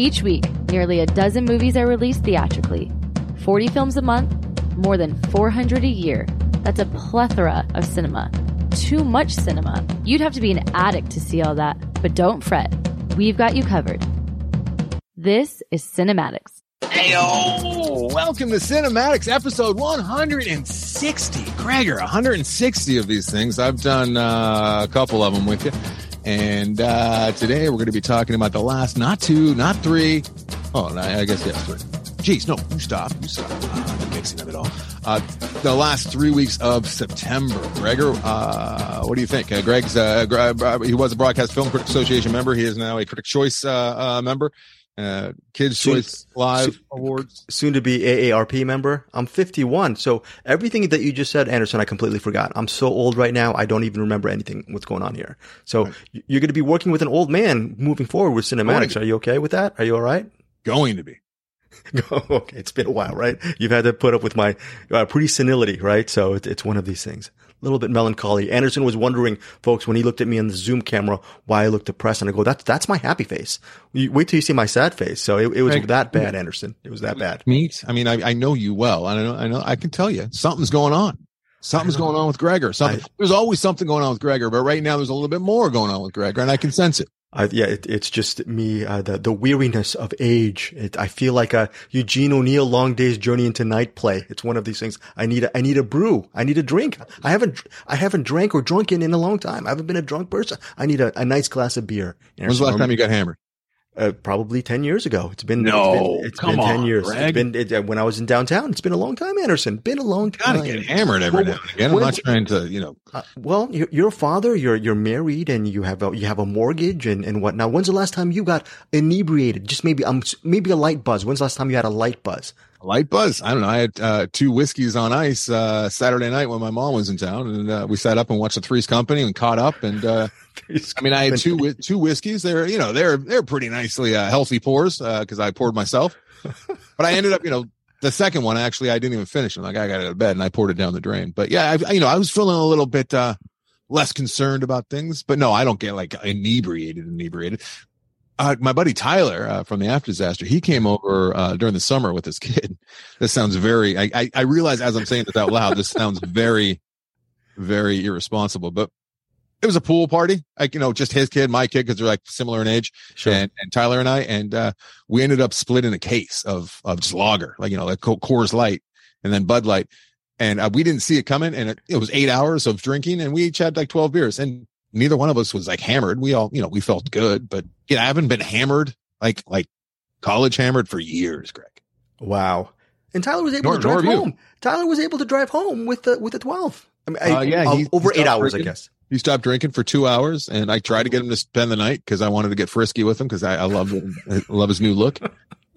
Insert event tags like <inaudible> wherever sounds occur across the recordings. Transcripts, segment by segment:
Each week, nearly a dozen movies are released theatrically. 40 films a month, more than 400 a year. That's a plethora of cinema. Too much cinema. You'd have to be an addict to see all that, but don't fret. We've got you covered. This is CinemAddicts. Heyo! Welcome to CinemAddicts episode 160. Gregor, 160 of these things. I've done uh, a couple of them with you. And uh, today we're going to be talking about the last, not two, not three. Oh, I guess yes, three. Jeez, no, you stop. You stop. Uh, the mixing of it all. Uh, the last three weeks of September. Gregor, uh, what do you think? Uh, Greg's, uh, uh, he was a Broadcast Film Critics Association member. He is now a Critic Choice uh, member. Uh, Kids soon, Choice Live soon, Awards. Soon to be AARP member. I'm 51. So everything that you just said, Anderson, I completely forgot. I'm so old right now. I don't even remember anything what's going on here. So right. you're going to be working with an old man moving forward with CinemAddicts. Are you okay with that? Are you all right? Going to be. <laughs> okay. It's been a while, right? You've had to put up with my uh, pretty senility, right? So it's, it's one of these things little bit melancholy. Anderson was wondering, folks, when he looked at me in the Zoom camera, why I looked depressed. And I go, that's, that's my happy face. Wait till you see my sad face. So it, it was that bad, Anderson. It was that bad. Meet. I mean, I, I know you well. I know, I know, I can tell you something's going on. Something's going on with Gregor. Something, I, there's always something going on with Gregor, but right now there's a little bit more going on with Gregor and I can sense it. Uh, yeah, it, it's just me, uh, the, the weariness of age. It, I feel like a Eugene O'Neill long day's journey into night play. It's one of these things. I need a, I need a brew. I need a drink. I haven't, I haven't drank or drunken in a long time. I haven't been a drunk person. I need a, a nice glass of beer. When's the last time you got hammered? Uh, probably 10 years ago. It's been, no, it's been, it's been 10 on, years. Greg. It's been, it, uh, when I was in downtown, it's been a long time, Anderson. Been a long time. Gotta get hammered every well, now and again. I'm not trying to, you know. Uh, well, you're, you're, a father, you're, you're married and you have a, you have a mortgage and, and whatnot. When's the last time you got inebriated? Just maybe, um, maybe a light buzz. When's the last time you had a light buzz? A light buzz. I don't know. I had uh, two whiskeys on ice uh, Saturday night when my mom was in town, and uh, we sat up and watched the Three's Company and caught up. And uh, I mean, I had two two whiskeys. They're you know they're they're pretty nicely uh, healthy pours because I poured myself. <laughs> But I ended up you know the second one actually I didn't even finish. I'm like I got out of bed and I poured it down the drain. But yeah, I, you know I was feeling a little bit uh, less concerned about things. But no, I don't get like inebriated, inebriated uh, my buddy Tyler uh, from the After Disaster, he came over uh, during the summer with his <laughs> kid. This sounds very. I, I, I realize as I'm saying this out loud, this sounds very, very irresponsible. But it was a pool party, like you know, just his kid, my kid, because they're like similar in age, sure. and, and Tyler and I, and uh, we ended up splitting a case of of just lager, like you know, like Coors Light, and then Bud Light, and uh, we didn't see it coming, and it, it was eight hours of drinking, and we each had like twelve beers, and neither one of us was like hammered. We all, you know, we felt good, but yeah, I haven't been hammered like like college hammered for years, Greg. Wow. And Tyler was able nor, to drive home. Tyler was able to drive home with the with the twelve. I mean, uh, yeah, he, over eight hours. I guess. He stopped drinking for two hours, and I tried to get him to spend the night because I wanted to get frisky with him because I, I love <laughs> love his new look.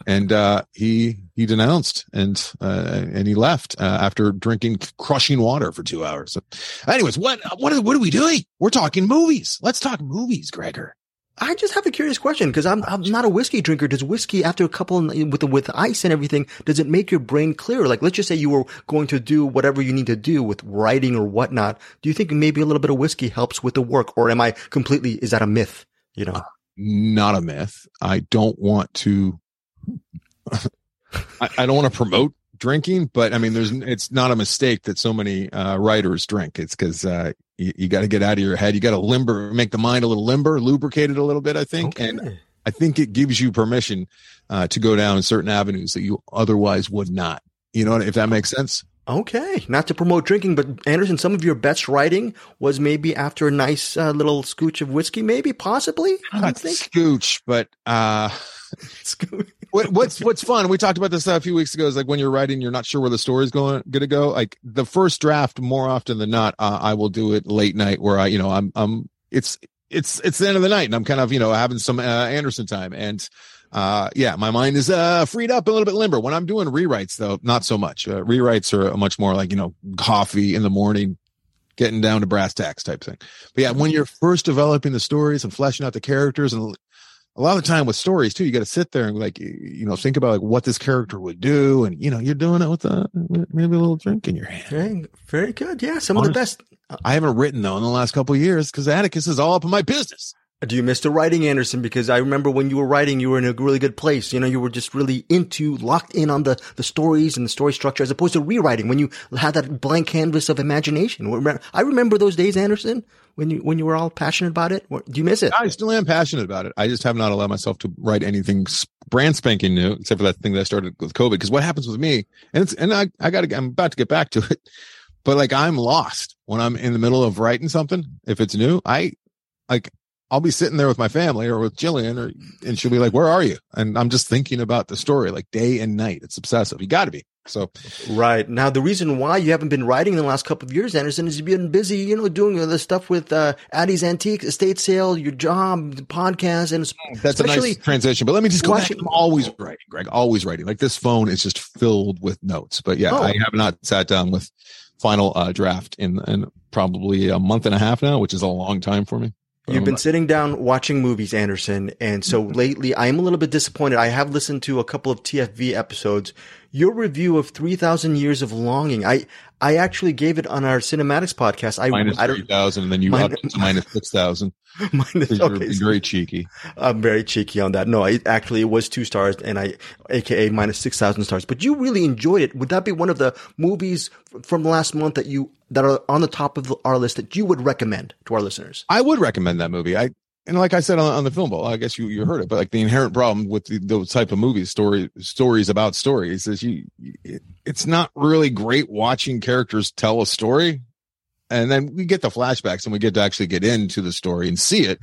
And uh, he he denounced and uh, and he left uh, after drinking crushing water for two hours. So, anyways, what what are, what are we doing? We're talking movies. Let's talk movies, Gregor. I just have a curious question because I'm, I'm not a whiskey drinker. Does whiskey, after a couple with with ice and everything, does it make your brain clearer? Like, let's just say you were going to do whatever you need to do with writing or whatnot. Do you think maybe a little bit of whiskey helps with the work, or am I completely? Is that a myth? You know, uh, not a myth. I don't want to. <laughs> I, I don't want to promote drinking, but I mean, there's it's not a mistake that so many uh, writers drink. It's because uh, you, you got to get out of your head. You got to limber, make the mind a little limber, lubricate it a little bit. I think, okay. and I think it gives you permission uh, to go down certain avenues that you otherwise would not. You know, if that makes sense. Okay, not to promote drinking, but Anderson, some of your best writing was maybe after a nice uh, little scooch of whiskey, maybe, possibly. I think. Scooch, but uh, <laughs> what, what's what's fun? We talked about this a few weeks ago. Is like when you're writing, you're not sure where the story's going going to go. Like the first draft, more often than not, uh, I will do it late night where I, you know, I'm I'm it's it's it's the end of the night and I'm kind of you know having some uh, Anderson time and uh yeah my mind is uh freed up a little bit limber when i'm doing rewrites though not so much uh, rewrites are much more like you know coffee in the morning getting down to brass tacks type thing but yeah when you're first developing the stories and fleshing out the characters and a lot of the time with stories too, you got to sit there and like, you know, think about like what this character would do. And, you know, you're doing it with uh, a, maybe a little drink in your hand. Very, very good. Yeah. Some Honest, of the best. Uh, I haven't written though in the last couple of years because Atticus is all up in my business. Do you miss the writing, Anderson? Because I remember when you were writing, you were in a really good place. You know, you were just really into, locked in on the, the stories and the story structure as opposed to rewriting when you had that blank canvas of imagination. I remember those days, Anderson, when you, when you were all passionate about it. Do you miss it? I still am passionate about it. I just have not allowed myself to write anything brand spanking new, except for that thing that I started with COVID. Because what happens with me, and it's, and I, I gotta, I'm about to get back to it, but like I'm lost when I'm in the middle of writing something. If it's new, I, like I'll be sitting there with my family or with Jillian or, and she'll be like, where are you? And I'm just thinking about the story like day and night. It's obsessive. You got to be. So, right now, the reason why you haven't been writing in the last couple of years, Anderson, is you've been busy, you know, doing all the stuff with uh, Atty's Antique estate sale, your job, the podcast, and that's a nice transition. But let me just go watching, back. I'm always writing, Greg. Always writing. Like this phone is just filled with notes. But yeah, oh. I have not sat down with final uh, draft in in probably a month and a half now, which is a long time for me. You've been sitting down watching movies, Anderson, and so mm-hmm. lately I am a little bit disappointed. I have listened to a couple of TFV episodes. Your review of 3000 Years of Longing, I I actually gave it on our CinemAddicts podcast. I minus I 3000 and then you minus, up to minus <laughs> 6000. minus, okay. very cheeky. I'm very cheeky on that. No, it actually it was two stars and I, AKA minus 6,000 stars, but you really enjoyed it. Would that be one of the movies from last month that you, that are on the top of our list that you would recommend to our listeners? I would recommend that movie. I, and like I said on, on the film ball, I guess you, you heard it, but like the inherent problem with the, those type of movies, story stories about stories, is you it, it's not really great watching characters tell a story, and then we get the flashbacks and we get to actually get into the story and see it.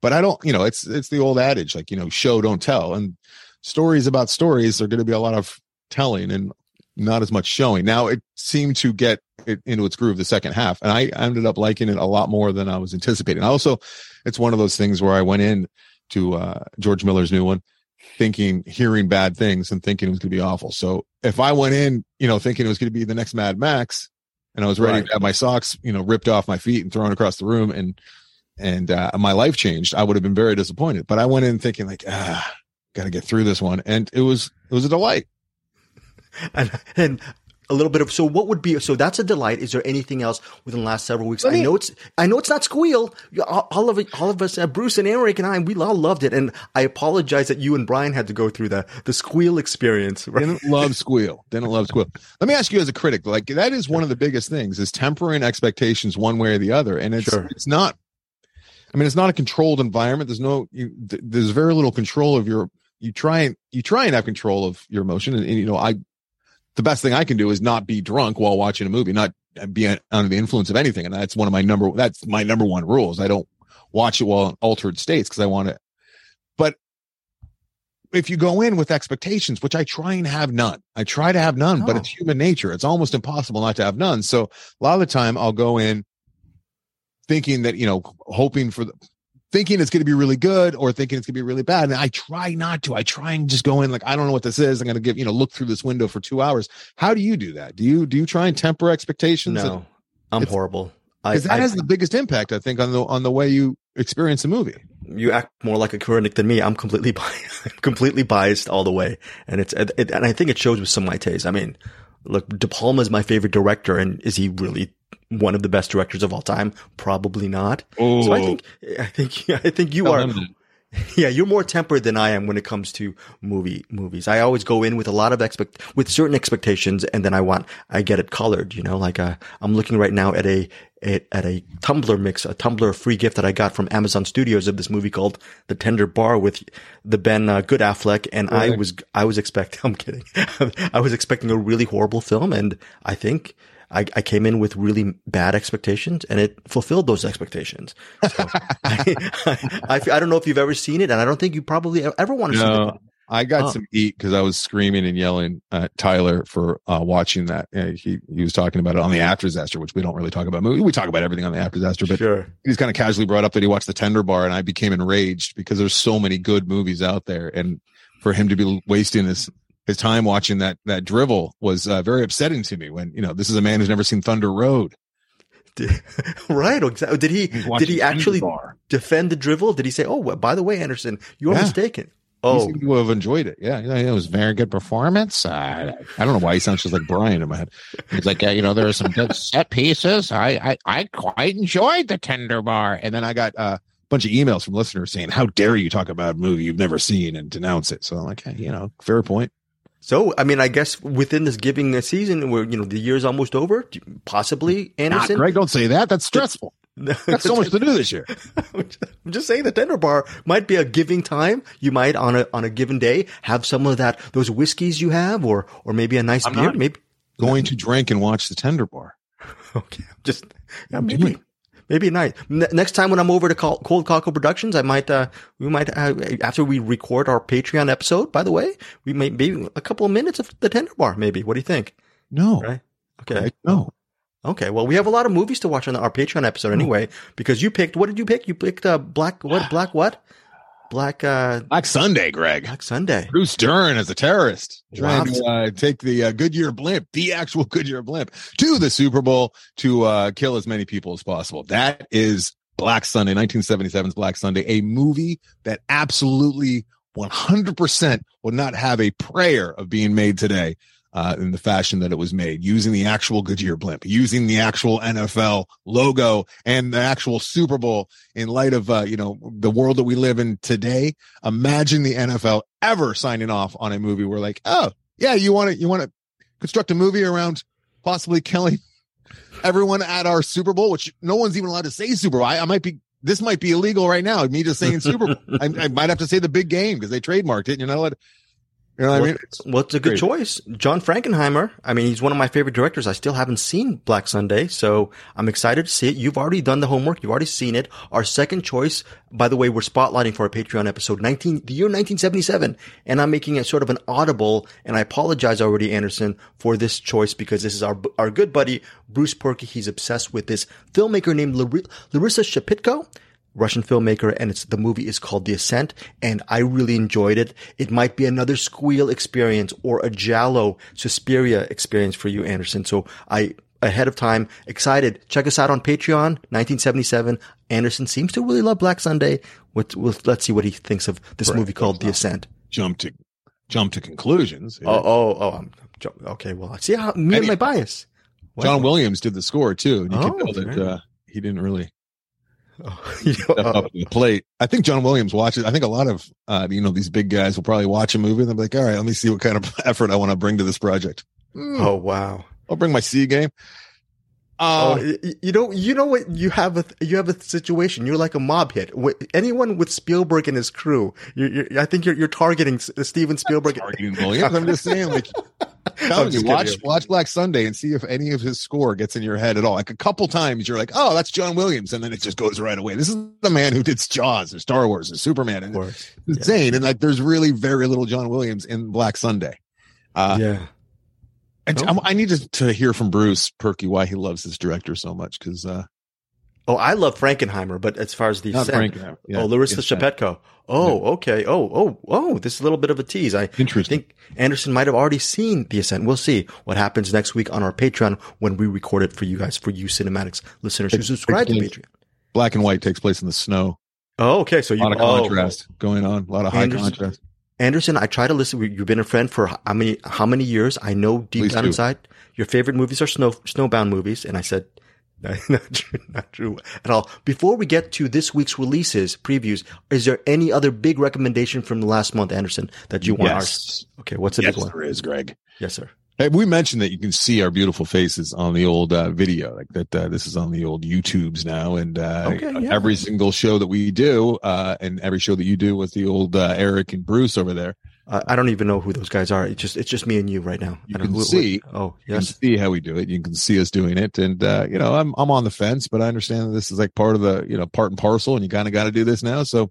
But I don't, you know, it's it's the old adage like you know, show don't tell, and stories about stories are going to be a lot of telling and not as much showing. Now it seemed to get it into its groove the second half, and I ended up liking it a lot more than I was anticipating. I also, it's one of those things where I went in to uh, George Miller's new one, thinking, hearing bad things, and thinking it was going to be awful. So if I went in, you know, thinking it was going to be the next Mad Max, and I was ready right. to have my socks, you know, ripped off my feet and thrown across the room, and and uh, my life changed, I would have been very disappointed. But I went in thinking like, ah, got to get through this one, and it was it was a delight <laughs> and, and a little bit of so what would be so that's a delight. Is there anything else within the last several weeks? Me, i know it's i know it's not squeal all of all of us uh, bruce and eric and i we all loved it. And i apologize that you and brian had to go through the the squeal experience right? didn't love squeal. Didn't love squeal. Let me ask you as a critic like that is one of the biggest things is tempering expectations one way or the other. And it's sure. it's not i mean it's not a controlled environment. There's no you, there's very little control of your you try and you try and have control of your emotion. And, and you know i the best thing I can do is not be drunk while watching a movie, not be under the influence of anything. And that's one of my number, that's my number one rules. I don't watch it while in altered states because I want to, but if you go in with expectations, which I try and have none, I try to have none, oh. but it's oh. human nature. It's almost impossible not to have none. So a lot of the time I'll go in thinking that, you know, hoping for the, thinking it's going to be really good or thinking it's going to be really bad. And I try not to. I try and just go in like I don't know what this is. I'm going to give you know look through this window for two hours. How do you do that? Do you do you try and temper expectations? No, I'm horrible. Because that I, has the biggest impact, I think, on the on the way you experience a movie. You act more like a critic than me. I'm completely <laughs> biased, completely biased all the way, and it's it, and I think it shows with some of my taste. I mean, look, De Palma is my favorite director, and is he really one of the best directors of all time? Probably not. Oh. So I think I think <laughs> I think you are. <laughs> Yeah, you're more tempered than I am when it comes to movie movies. I always go in with a lot of expect with certain expectations, and then I want I get it colored. You know, like uh, I'm looking right now at a, a at a tumbler mix, a tumbler free gift that I got from Amazon Studios of this movie called The Tender Bar with the Ben uh, Good Affleck, and. I was I was expecting. <laughs> I'm kidding. I was expecting a really horrible film, and I think I, I came in with really bad expectations and it fulfilled those expectations. So <laughs> I, I, I, I, don't know if you've ever seen it and I don't think you probably ever want to no, see it. I got oh. some heat because I was screaming and yelling at Tyler for uh, watching that. Uh, he he was talking about it on the After Disaster, which we don't really talk about. We talk about everything on the After Disaster, but sure. he's kind of casually brought up that he watched the Tender Bar, and I became enraged because there's so many good movies out there, and for him to be wasting his his time watching that that drivel was uh, very upsetting to me. When you know this is a man who's never seen Thunder Road. <laughs> right. Exactly. Did he did he actually defend the drivel? Did he say, "Oh, well, by the way, Anderson, you're yeah. mistaken"? Oh, you have enjoyed it. Yeah, yeah, it was very good performance. Uh, I don't know why he sounds just like Brian in my head. He's like, yeah, you know, there are some good set pieces. I, I, I quite enjoyed the tender bar. And then I got uh, bunch of emails from listeners saying, "How dare you talk about a movie you've never seen and denounce it?" So I'm like, hey, you know, fair point. So, I mean, I guess within this giving season, where you know the year's almost over, possibly Anderson. Not, Greg, don't say that. That's stressful. <laughs> That's so much to do this year. <laughs> I'm just saying the tender bar might be a giving time. You might on a on a given day have some of that those whiskeys you have, or or maybe a nice I'm beer. Maybe going to drink and watch the tender bar. <laughs> okay, just yeah, maybe maybe night. next time when I'm over to Cold Cockle Productions, I might, uh, we might, uh, after we record our Patreon episode, by the way, we may, maybe a couple of minutes of the tender bar, maybe. What do you think? No. Right? Okay. Right? No. Okay. Well, we have a lot of movies to watch on our Patreon episode anyway, because you picked, what did you pick? You picked, uh, Black, what, Black what? Black uh Black Sunday, Greg. Black Sunday. Bruce Dern as a terrorist trying wow. to uh, take the uh, Goodyear blimp, the actual <laughs> Goodyear blimp, to the Super Bowl to uh, kill as many people as possible. That is Black Sunday, 1977's Black Sunday, a movie that absolutely 100% would not have a prayer of being made today uh, in the fashion that it was made, using the actual Goodyear blimp, using the actual NFL logo and the actual Super Bowl in light of, uh, you know, the world that we live in today. Imagine the NFL ever signing off on a movie where like, oh, yeah, you want to, you want to construct a movie around possibly killing everyone at our Super Bowl, which no one's even allowed to say Super Bowl. I, I might be, this might be illegal right now. Me just saying Super Bowl. <laughs> I, I, might have to say the big game because they trademarked it. You're not allowed. You know what well, I mean? It's well, it's a good crazy. choice. John Frankenheimer. I mean, he's one of my favorite directors. I still haven't seen Black Sunday, so I'm excited to see it. You've already done the homework. You've already seen it. Our second choice, by the way, we're spotlighting for our Patreon episode 19, the year 1977. And I'm making it sort of an audible. And I apologize already, Anderson, for this choice because this is our, our good buddy, Bruce Purkey. He's obsessed with this filmmaker named Larissa Shepitko. Russian filmmaker, and it's the movie is called The Ascent, and I really enjoyed it. It might be another Squeal experience or a Giallo Suspiria experience for you, Anderson. So I ahead of time excited. Check us out on Patreon. 1977. Anderson seems to really love Black Sunday. Let's see what he thinks of this movie called The Ascent. Jump to jump to conclusions. Oh, oh, oh. I'm, okay, well, see how me and my bias. John Williams did the score too, and you oh, can tell that uh, he didn't really <laughs> you know, up uh, the plate. I think John Williams watches. I think a lot of uh, you know these big guys will probably watch a movie and they'll be like, "All right, let me see what kind of <laughs> effort I want to bring to this project." Mm. Oh wow! I'll bring my C game. Uh, oh, you know, you know what? You have a you have a situation. You're like a mob hit. Anyone with Spielberg and his crew, you're, you're, I think you're you're targeting Steven Spielberg. <laughs> Targeting Williams. <laughs> I'm just saying, like, <laughs> telling you, watch you. watch Black Sunday and see if any of his score gets in your head at all. Like a couple times, you're like, oh, that's John Williams, and then it just goes right away. This is the man who did Jaws or Star Wars or Superman, and it's insane. Yeah. And like, there's really very little John Williams in Black Sunday. Uh, yeah. And oh. I need to, to hear from Bruce Perky why he loves this director so much because. Uh, oh, I love Frankenheimer, but as far as the Frankenheimer, oh, yeah, oh, Larissa Shepitko. Oh, yeah. okay. Oh, oh, oh, this is a little bit of a tease. I Interesting. think Anderson might have already seen The Ascent. We'll see what happens next week on our Patreon when we record it for you guys, for you CinemAddicts listeners who subscribe to Patreon. Black and white takes place in the snow. Oh, okay. So you a lot of oh, contrast oh, going on, a lot of high Anderson, contrast. Anderson, I try to listen. You've been a friend for how many how many years? I know deep Please down do. inside your favorite movies are snow snowbound movies, and I said <laughs> not true, not true at all. Before we get to this week's releases previews, is there any other big recommendation from the last month, Anderson, that you want? Yes. Our, okay, what's the yes, big one? There is, Greg. Yes, sir. Hey, we mentioned that you can see our beautiful faces on the old uh, video, like that. Uh, this is on the old YouTubes now, and uh, okay, yeah. every single show that we do, uh, and every show that you do with the old uh, Eric and Bruce over there, I don't even know who those guys are. It's just it's just me and you right now. You can see. oh, yes. see how we do it. You can see us doing it, and uh, you know, I'm I'm on the fence, but I understand that this is like part of the you know part and parcel, and you kind of got to do this now. So,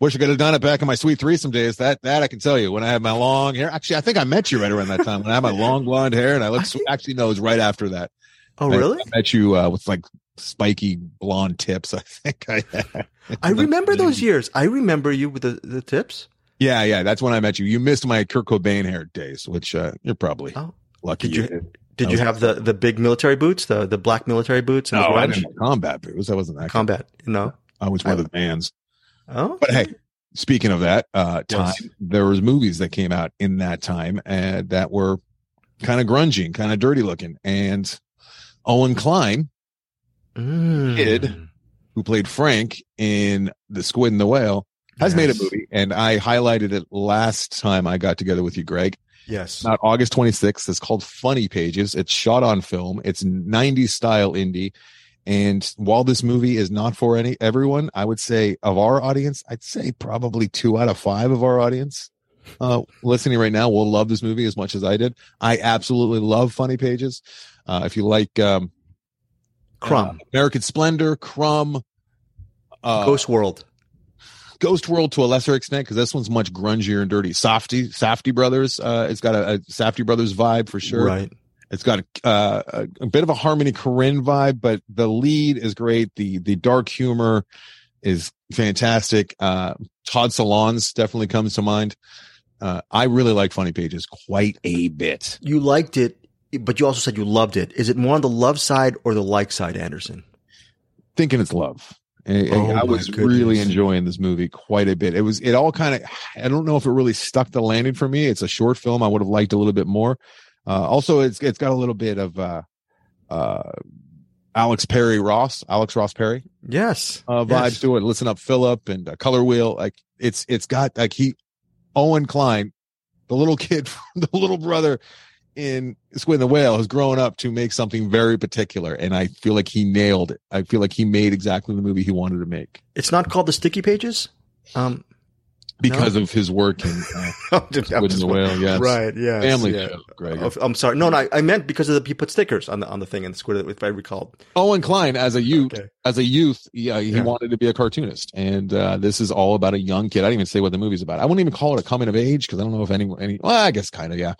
wish I could have done it back in my sweet threesome days. That that I can tell you when I had my long hair. Actually, I think I met you right around that time when I had my long blonde hair, and I looked I actually no, it was right after that. Oh, really? I, I met you uh, with like spiky blonde tips. <laughs> I think I. I remember those years. I remember you with the the tips. Yeah, yeah, that's when I met you. You missed my Kurt Cobain hair days, which uh, you're probably oh. lucky. Did you, did you have the, the big military boots, the the black military boots? no, I didn't combat boots. I wasn't that combat. No, I was one I, of the bands. Oh, but hey, speaking of that uh, time, yes. there was movies that came out in that time and that were kind of grungy, kind of dirty looking, and Owen Kline, mm. did who played Frank in The Squid and the Whale, has yes. made a movie, and I highlighted it last time I got together with you, Greg. Yes. Not August 26th. It's called Funny Pages. It's shot on film. It's 90s style indie. And while this movie is not for any everyone, I would say of our audience, I'd say probably two out of five of our audience uh, listening right now will love this movie as much as I did. I absolutely love Funny Pages. Uh, if you like um, Crumb, uh, American Splendor, Crumb, uh, Ghost World, Ghost World to a lesser extent because this one's much grungier and dirty. Softy, Softy Brothers. Uh, it's got a, a Safdie Brothers vibe for sure. Right. It's got a, uh, a, a, bit of a Harmony Korine vibe, but the lead is great. The the dark humor is fantastic. Uh, Todd Solondz definitely comes to mind. Uh, I really like Funny Pages quite a bit. You liked it, but you also said you loved it. Is it more on the love side or the like side, Anderson? Thinking it's love. Oh, I was really enjoying this movie quite a bit. It was, it all kind of, I don't know if it really stuck the landing for me. It's a short film. I would have liked a little bit more. Uh, also, it's, it's got a little bit of, uh, uh, Alex Perry Ross, Alex Ross Perry. Yes. Uh, vibes yes. to it. Listen up, Philip and uh, Color Wheel. Like it's, it's got like he, Owen Kline, the little <laughs> kid, the little brother in Squid and the Whale has grown up to make something very particular, and I feel like he nailed it. I feel like he made exactly the movie he wanted to make. It's not called the Sticky Pages, um, because no? of his work in <laughs> uh, <laughs> Squid and the Whale. Yes, right. Yeah, family yeah. show. Greg. Oh, I'm sorry. No, no, I meant because of the he put stickers on the on the thing in Squid. If I recall, Owen Kline, as a youth, okay. as a youth, yeah, he yeah. wanted to be a cartoonist, and uh, this is all about a young kid. I didn't even say what the movie's about. I wouldn't even call it a coming of age because I don't know if anyone, any, well, I guess kind of, yeah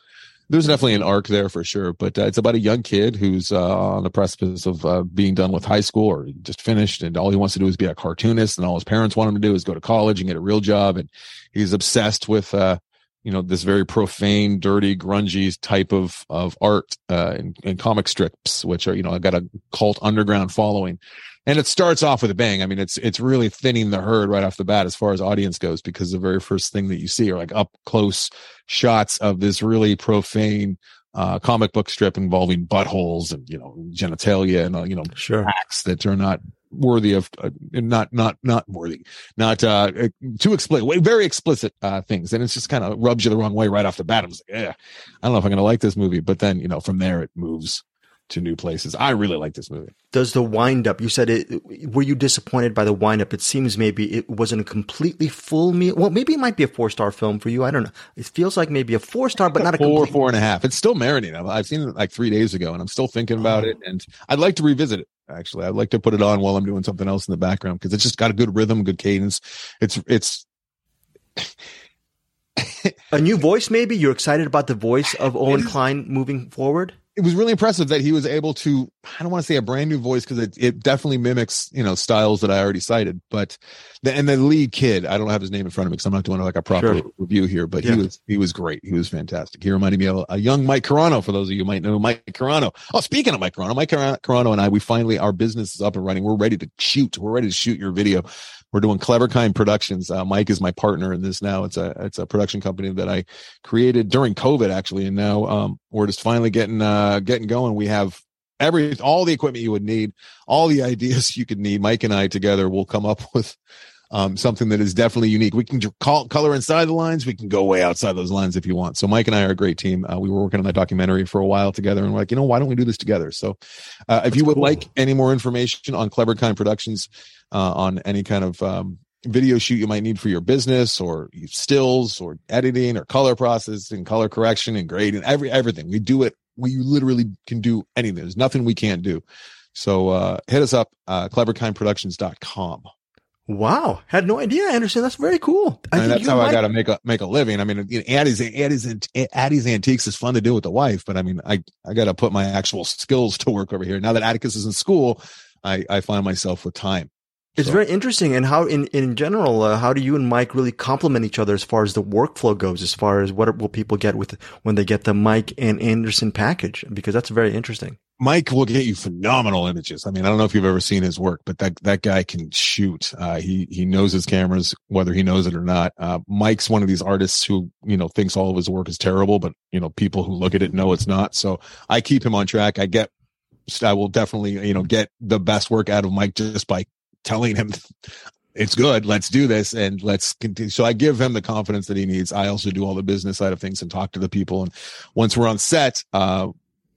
there's definitely an arc there for sure, but uh, it's about a young kid who's uh, on the precipice of uh, being done with high school or just finished, and all he wants to do is be a cartoonist, and all his parents want him to do is go to college and get a real job, and he's obsessed with uh, you know this very profane, dirty, grungy type of of art uh, and, and comic strips, which are you know I've got a cult underground following and it starts off with a bang. I mean, it's it's really thinning the herd right off the bat as far as audience goes because the very first thing that you see are like up close shots of this really profane uh, comic book strip involving buttholes and you know genitalia and uh, you know sure. acts that are not worthy of uh, not not not worthy not uh too explicit very explicit uh things and it's just kind of rubs you the wrong way right off the bat i'm like yeah i don't know if i'm gonna like this movie but then you know from there it moves to new places. I really like this movie. Does the wind up? You said it. Were you disappointed by the wind up? It seems maybe it wasn't a completely full meal. Well, maybe it might be a four star film for you. I don't know. It feels like maybe a four star, but not a four, complete... four and a half. It's still marinating. I've seen it like three days ago, and I'm still thinking about oh. it. And I'd like to revisit it. Actually, I'd like to put it on while I'm doing something else in the background because it's just got a good rhythm, good cadence. It's it's. a new voice, maybe you're excited about the voice of <laughs> Owen Kline moving forward it was really impressive that he was able to i don't want to say a brand new voice because it, it definitely mimics you know styles that i already cited but the, and the lead kid i don't have his name in front of me because i'm not doing like a proper sure. review here but yeah. he was he was great. He was fantastic. He reminded me of a young mike carano for those of you who might know mike carano. Oh speaking of mike carano mike carano and i we finally our business is up and running. We're ready to shoot. We're ready to shoot your video we're doing Clever Kind Productions. Uh, Mike is my partner in this now. It's a it's a production company that I created during COVID actually, and now um, we're just finally getting uh, getting going. We have every all the equipment you would need, all the <laughs> ideas you could need. Mike and I together will come up with um, something that is definitely unique. We can call, color inside the lines. We can go way outside those lines if you want. So Mike and I are a great team. Uh, we were working on that documentary for a while together and we're like, you know, why don't we do this together? So, uh, if you would cool. like any more information on Clever Kind Productions, uh, on any kind of, um, video shoot you might need for your business or stills or editing or color processing, color correction and grading, every, everything. We do it. We literally can do anything. There's nothing we can't do. So, uh, hit us up, uh, cleverkindproductions.com. Wow, had no idea, Anderson. That's very cool. I that's how. I got to make a make a living. I mean, you know, Atty's Atty's Atty's antiques is fun to do with the wife, but I mean, I I got to put my actual skills to work over here. Now that Atticus is in school, I I find myself with time. It's so. very interesting, and how in in general, uh, how do you and Mike really complement each other as far as the workflow goes? As far as what will people get with when they get the Mike and Anderson package? Because that's very interesting. Mike will get you phenomenal images. I mean, I don't know if you've ever seen his work, but that, that guy can shoot. Uh, he, he knows his cameras, whether he knows it or not. Uh, Mike's one of these artists who, you know, thinks all of his work is terrible, but, you know, people who look at it know it's not. So I keep him on track. I get, I will definitely, you know, get the best work out of Mike just by telling him <laughs> it's good. Let's do this and let's continue. So I give him the confidence that he needs. I also do all the business side of things and talk to the people. And once we're on set, uh,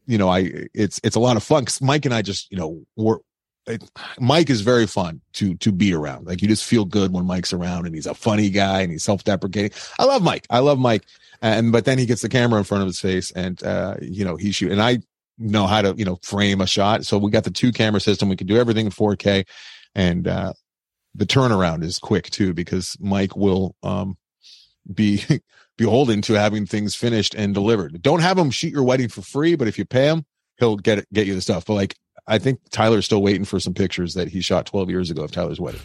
you know, I, it's, it's a lot of fun. Mike and I just, you know, we're, it, Mike is very fun to to be around. Like you just feel good when Mike's around, and he's a funny guy, and he's self deprecating. I love Mike. I love Mike. And but then he gets the camera in front of his face, and uh, you know he shoot. And I know how to you know frame a shot. So we got the two camera system. We can do everything in 4K, and uh, the turnaround is quick too because Mike will um, be <laughs> beholden to having things finished and delivered. Don't have him shoot your wedding for free, but if you pay him, he'll get it, get you the stuff. But like I think Tyler's still waiting for some pictures that he shot 12 years ago of Tyler's wedding.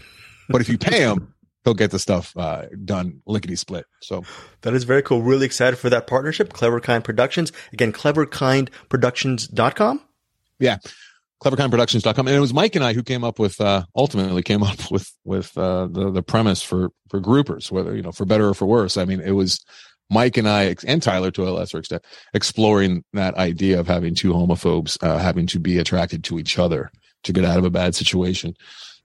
But if you pay him, he'll get the stuff uh, done lickety split. So that is very cool. Really excited for that partnership. Clever Kind Productions. Again, cleverkindproductions.com. Yeah cleverkindproductions.com and it was mike and i who came up with uh ultimately came up <laughs> with with uh the the premise for for groupers whether you know for better or for worse. I mean it was mike and i and tyler to a lesser extent exploring that idea of having two homophobes uh, having to be attracted to each other to get out of a bad situation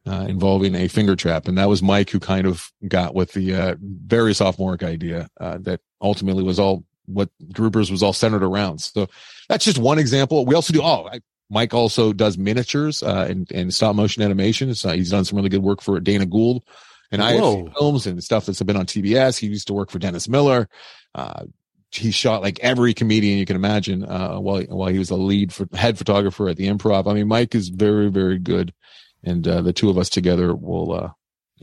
uh, involving a finger trap. And that was mike who kind of got with the uh, very sophomoric idea uh, that ultimately was all what groupers was all centered around. So that's just one example. We also do oh I, Mike also does miniatures uh, and, and stop motion animation. So he's done some really good work for Dana Gould and I films and stuff that's been on TBS. He used to work for Dennis Miller. Uh, he shot like every comedian you can imagine uh, while while he was a lead for, head photographer at the Improv. I mean, Mike is very very good, and uh, the two of us together will uh,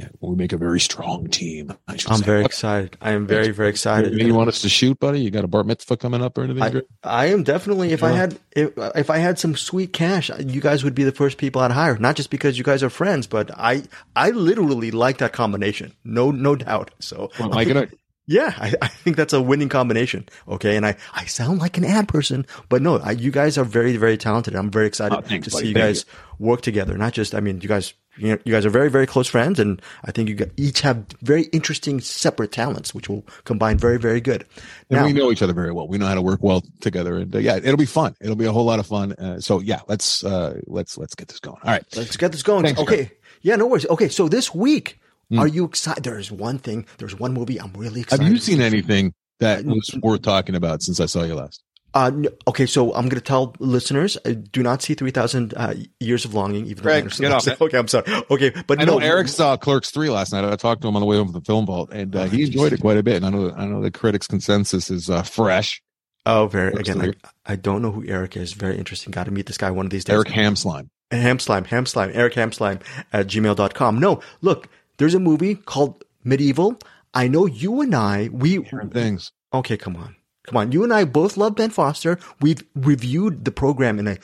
yeah, we make a very strong team. I'm say. very excited. I am very, very excited. You want us to shoot, buddy? You got a bar mitzvah coming up or anything? I, I am definitely. If yeah. I had, if, if I had some sweet cash, you guys would be the first people I'd hire. Not just because you guys are friends, but I, I literally like that combination. No, no doubt. So, well, I, <laughs> yeah, I, I, think that's a winning combination. Okay. And I, I sound like an ad person, but no, I, you guys are very, very talented. I'm very excited oh, thanks, to buddy. see you Thank guys you. work together. Not just, I mean, you guys, you know, you guys are very, very close friends. And I think you each have very interesting separate talents, which will combine very, very good. Now, and we know each other very well. We know how to work well together. And uh, yeah, it'll be fun. It'll be a whole lot of fun. Uh, so yeah, let's, uh, let's, let's get this going. All right. Let's get this going. Thanks, okay. Yeah, no worries. Okay. So this week, Mm. Are you excited? There's one thing. There's one movie I'm really excited. Have you seen anything that was worth talking about since I saw you last? Uh, okay, so I'm going to tell listeners: uh, do not see 3,000 uh, Years of Longing. Even Greg, though get off. Okay, I'm sorry. Okay, but I know no, Eric saw Clerks three last night. I talked to him on the way home from the film vault, and uh, oh, he enjoyed it quite a bit. And I know, I know the critics' consensus is uh, fresh. Oh, very. Clerks again, I, I, don't know who Eric is. Very interesting. Got to meet this guy one of these days. Eric Hamslime. Hamslime, Hamslime, Eric Hamslime at gmail.com. No, look, there's a movie called Medieval. I know you and I, we different things. Okay, come on. Come on. You and I both love Ben Foster. We've reviewed the program in a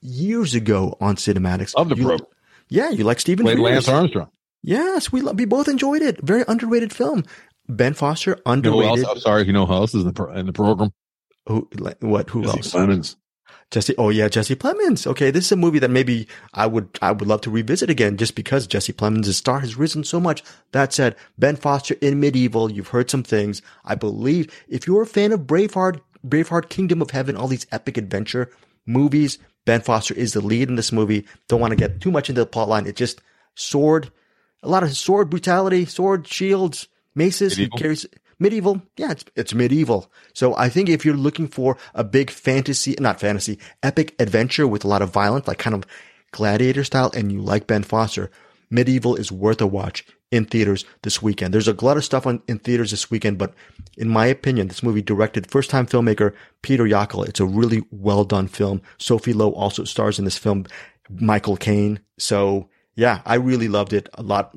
years ago on CinemAddicts. Of the you, program. Yeah, you like Stephen Played Lance Armstrong. Yes, we we both enjoyed it. Very underrated film. Ben Foster, underrated. You know I'm sorry, you know who else is in the, in the program? Who, what, who Jesse else? Plemons. Jesse. Oh yeah, Jesse Plemons. Okay, this is a movie that maybe I would I would love to revisit again, just because Jesse Plemons' star has risen so much. That said, Ben Foster in Medieval, you've heard some things. I believe if you're a fan of Braveheart, Braveheart, Kingdom of Heaven, all these epic adventure movies, Ben Foster is the lead in this movie. Don't want to get too much into the plot line. It's just sword, a lot of sword brutality, sword shields, maces. Medieval. He carries medieval. Yeah, it's, it's medieval. So I think if you're looking for a big fantasy, not fantasy, epic adventure with a lot of violence, like kind of gladiator style, and you like Ben Foster, medieval is worth a watch in theaters this weekend. There's a lot of stuff on in theaters this weekend, but in my opinion, this movie directed first time filmmaker Petr Jákl. It's a really well done film. Sophie Lowe also stars in this film. Michael Caine. So yeah, I really loved it a lot.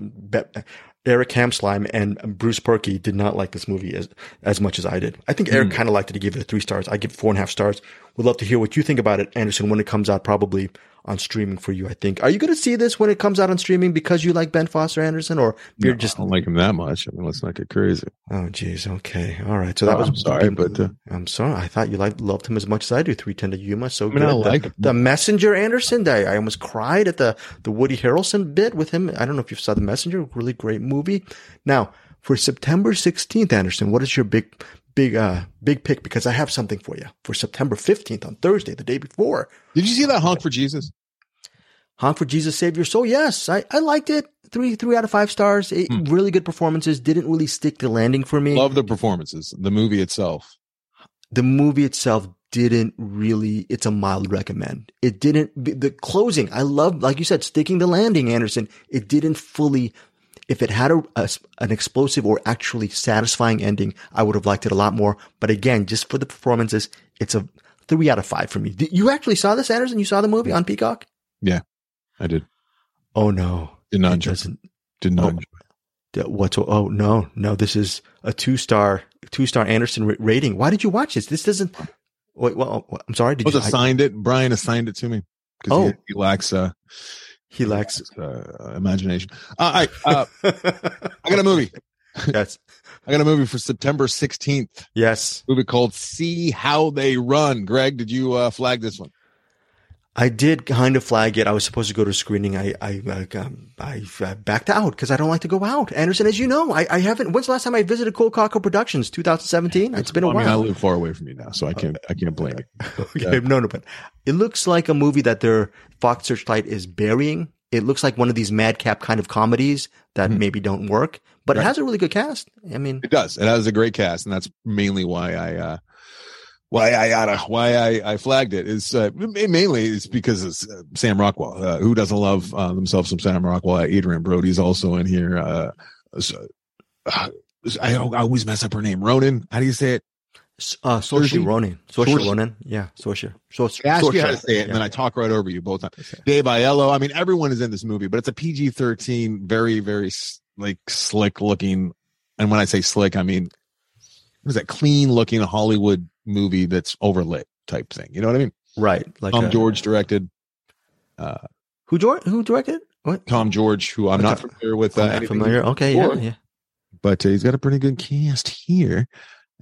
Eric Hamslime and Bruce Perky did not like this movie as as much as I did. I think Eric mm. kind of liked it. He gave it three stars. I give it four and a half stars. Would love to hear what you think about it, Anderson, when it comes out probably on streaming for you, I think. Are you going to see this when it comes out on streaming because you like Ben Foster Anderson or you're no, just. I don't like him that much. I mean, let's not get crazy. Oh, geez. Okay. All right. So that was. I'm sorry, but. Uh, I'm sorry. I thought you liked, loved him as much as I do. 310 to Yuma. So I mean, good. I like the, him. the Messenger Anderson. I, I almost cried at the, the Woody Harrelson bit with him. I don't know if you saw The Messenger. Really great movie. Now, for September 16th, Anderson, what is your big big uh big pick because I have something for you for September 15th on Thursday, the day before. Did you see that honk for Jesus? Honk for Jesus Save Your Soul. Yes, I, I liked it. Three three out of five stars. It, Hmm. Really good performances. Didn't really stick the landing for me. Love the performances. The movie itself. the movie itself didn't really it's a mild recommend it didn't the closing i love like you said sticking the landing anderson it didn't fully if it had a, a- an explosive or actually satisfying ending i would have liked it a lot more but again just for the performances it's a three out of five for me you actually saw this anderson you saw the movie on peacock Yeah, I did. oh no Did not enjoy. Did not Oh. what's oh no no this is a two star two star anderson rating why did you watch this this doesn't wait well i'm sorry did I was you I- assigned it. Brian assigned it to me because Oh. he, he lacks uh, he lacks uh, imagination. Uh, I uh, I got a movie. <laughs> yes. I got a movie for September sixteenth. Yes. Movie called "See How They Run." Greg, did you uh, flag this one? I did kind of flag it. I was supposed to go to screening. I, I, um, I uh, backed out because I don't like to go out. Anderson, as you know, I, I haven't, when's the last time I visited Cold Cockle Productions? 2017? It's been a I mean, I live far away from you now, so I can't I can't blame you. <laughs> Okay, no, no, but it looks like a movie that their Fox Searchlight is burying. It looks like one of these madcap kind of comedies that Mhm. maybe don't work, but it has a really good cast. I mean, It does. It has a great cast, and that's mainly why I uh why I uh, why I, I flagged it is uh, mainly it's because it's uh, Sam Rockwell. Uh, who doesn't love uh, themselves some Sam Rockwell? Adrien Brody's also in here. Uh, so, uh, I, I always mess up her name. Ronan. How do you say it? uh, Saoirse- Ronan. Saoirse- Ronan. Yeah, Saoirse. Saoirse. I ask you how to say it, and Yeah. then I talk right over you both times. Okay. David Oyelowo. I mean, everyone is in this movie, but it's a PG thirteen, very very like slick looking. And when I say slick, I mean what is that clean looking Hollywood movie that's overlit type thing. You know what I mean? Right. Like Tom uh, George directed. Uh, Who, George, who directed? What? Tom George, who I'm not familiar with, uh, I'm not familiar. Okay. Yeah. before. Yeah. but uh, he's got a pretty good cast here,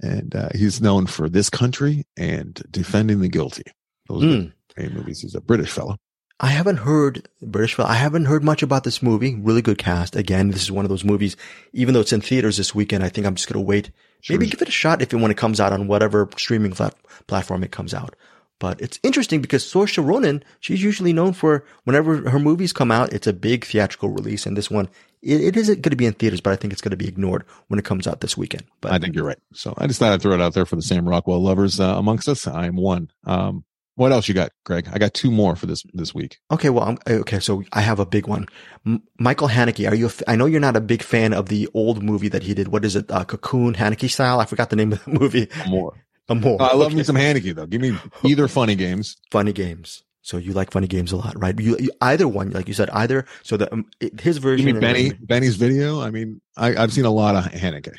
and uh, he's known for this country and defending the guilty. Those Mm. movies. He's a British fellow. I haven't heard British. I haven't heard much about this movie. Really good cast. Again, this is one of those movies. Even though it's in theaters this weekend, I think I'm just gonna wait. Maybe give it a shot if it when it comes out on whatever streaming plat- platform it comes out. But it's interesting because Saoirse Ronan, she's usually known for whenever her movies come out, it's a big theatrical release, and this one it, it isn't going to be in theaters, but I think it's going to be ignored when it comes out this weekend. But I think you're right. So I just thought I'd throw it out there for the Sam Rockwell lovers uh, amongst us. I'm one. Um, what else you got, Greg? I got two more for this this week. Okay, well, I'm, okay. So I have a big one. M- Michael Haneke. Are you? A f- I know you're not a big fan of the old movie that he did. What is it? Uh, Cocoon Haneke style. I forgot the name of the <laughs> movie. More. More. I love me some Haneke though. Give me either <laughs> funny games. funny games. So you like funny games a lot, right? You, you either one, like you said, either. So the um, his version. me and- Benny Benny's video. I mean, I, I've seen a lot of Haneke.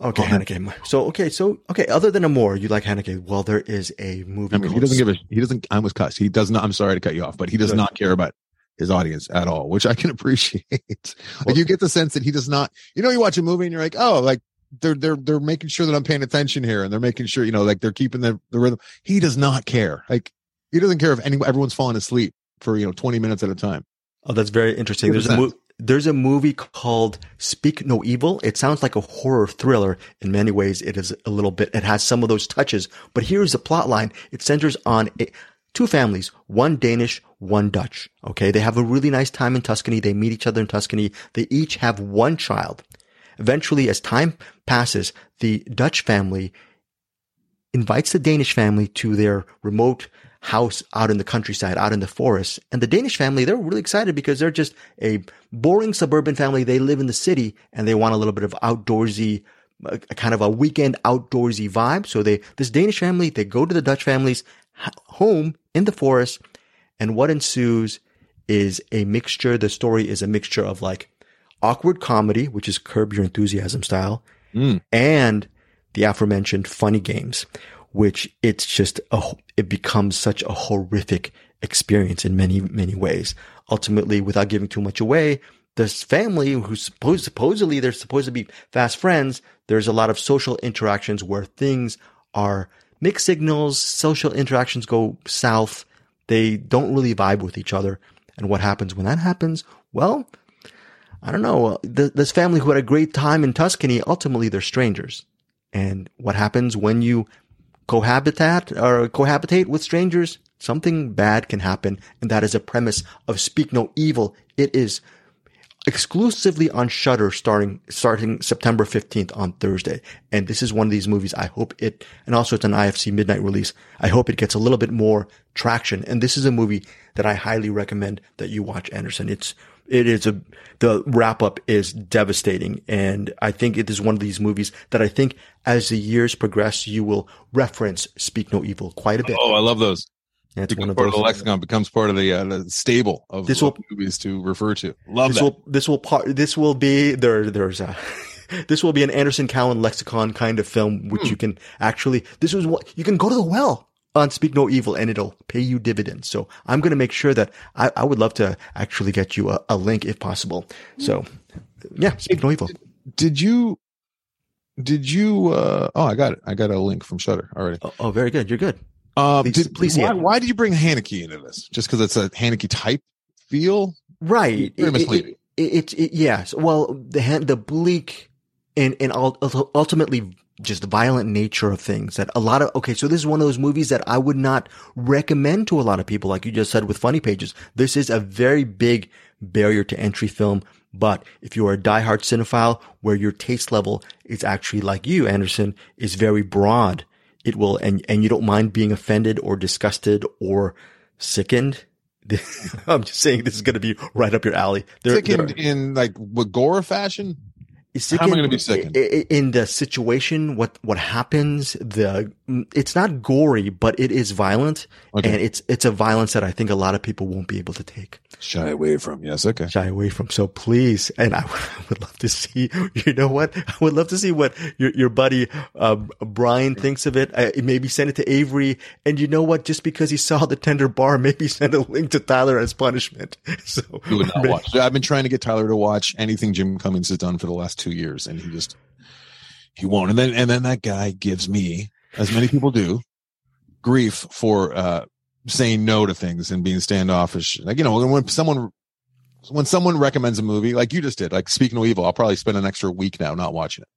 Okay, Oh, Haneke. So okay, so okay. Other than Amour, you like Haneke. Well, there is a movie. I mean, he doesn't give a he doesn't. I was cussed. He does not. I'm sorry to cut you off, but he does Good. not care about his audience at all, which I can <laughs> appreciate. like Well- you get the sense that he does not. You know, you watch a movie and you're like, oh, like they're they're they're making sure that I'm paying attention here, and they're making sure you know, like they're keeping the the rhythm. He does not care. Like he doesn't care if any everyone's falling asleep for you know 20 minutes at a time. Oh, that's very interesting. There's a 100%. There's a movie called Speak No Evil. It sounds like a horror thriller. In many ways, it is a little bit. It has some of those touches. But here's the plot line. It centers on a, two families, one Danish, one Dutch. Okay, they have a really nice time in Tuscany. They meet each other in Tuscany. They each have one child. Eventually, as time passes, the Dutch family invites the Danish family to their remote house out in the countryside, out in the forest. And the Danish family, they're really excited because they're just a boring suburban family. They live in the city and they want a little bit of outdoorsy, a a kind of a weekend outdoorsy vibe. So they, this Danish family, they go to the Dutch family's home in the forest. And what ensues is a mixture. The story is a mixture of like awkward comedy, which is curb your enthusiasm style, Mm. and the aforementioned funny games, which it's just a, it becomes such a horrific experience in many, many ways. Ultimately, without giving too much away, this family who suppose, supposedly they're supposed to be fast friends, there's a lot of social interactions where things are mixed signals, social interactions go south. They don't really vibe with each other. And what happens when that happens? Well, I don't know. This family who had a great time in Tuscany, ultimately they're strangers. And what happens when you cohabitat or cohabitate with strangers? something bad can happen. And that is a premise of Speak No Evil. It is exclusively on Shudder starting starting September 15th on Thursday. And this is one of these movies I hope it and also it's an IFC midnight release. I hope it gets a little bit more traction. And this is a movie that I highly recommend that you watch Anderson. It's it is a the wrap up is devastating and I think it is one of these movies that I think as the years progress you will reference Speak No Evil quite a bit. Oh, I love those. It's becomes one of part those of the lexicon becomes part of the, uh, the stable of, This will- movies to refer to. Love this that. will this will part this will be there there's a <laughs> this will be an Anderson Cowan lexicon kind of film which you can actually this is what you can go to the well on Speak No Evil and it'll pay you dividends. So I'm going to make sure that I, I would love to actually get you a, a link if possible. So yeah, Speak No Evil. did you? Did you? uh Oh, I got it. I got a link from Shudder already. Oh, oh, very good. You're good. Um, Please- did, please, why, why did you bring Haneke into this? Just because it's a Haneke type feel? Right. Very It- misleading. It, it, it, yes. Well, the the bleak and and ultimately just the violent nature of things that a lot of okay. So this is one of those movies that I would not recommend to a lot of people, like you just said with Funny Pages. This is a very big barrier to entry film. But if you are a diehard cinephile where your taste level is actually like you, Anderson, is very broad, it will, and, and you don't mind being offended or disgusted or sickened. <laughs> I'm just saying this is going to be right up your alley. Sickened in like with gore fashion? Are- How am I gonna be sickened? i- i- In the situation, what, what happens, the, it's not gory, but it is violent. Okay. And it's, it's a violence that I think a lot of people won't be able to take. Shy away from. Yes. Okay. shy away from. So please, and I <laughs> would love to see, you know what? I would love to see what your, your buddy, uh, Brian thinks of it. Uh, maybe send it to Avery. And you know what? Just because he saw the tender bar, maybe send a link to Tyler as punishment. <laughs> So Who would not watch? I've been trying to get Tyler to watch anything Jim Cummings has done for the last two years, and he just he won't. And then and then that guy gives me, as many people do, grief for uh saying no to things and being standoffish. Like you know, when someone when someone recommends a movie, like you just did, like Speak No Evil, I'll probably spend an extra week now not watching it.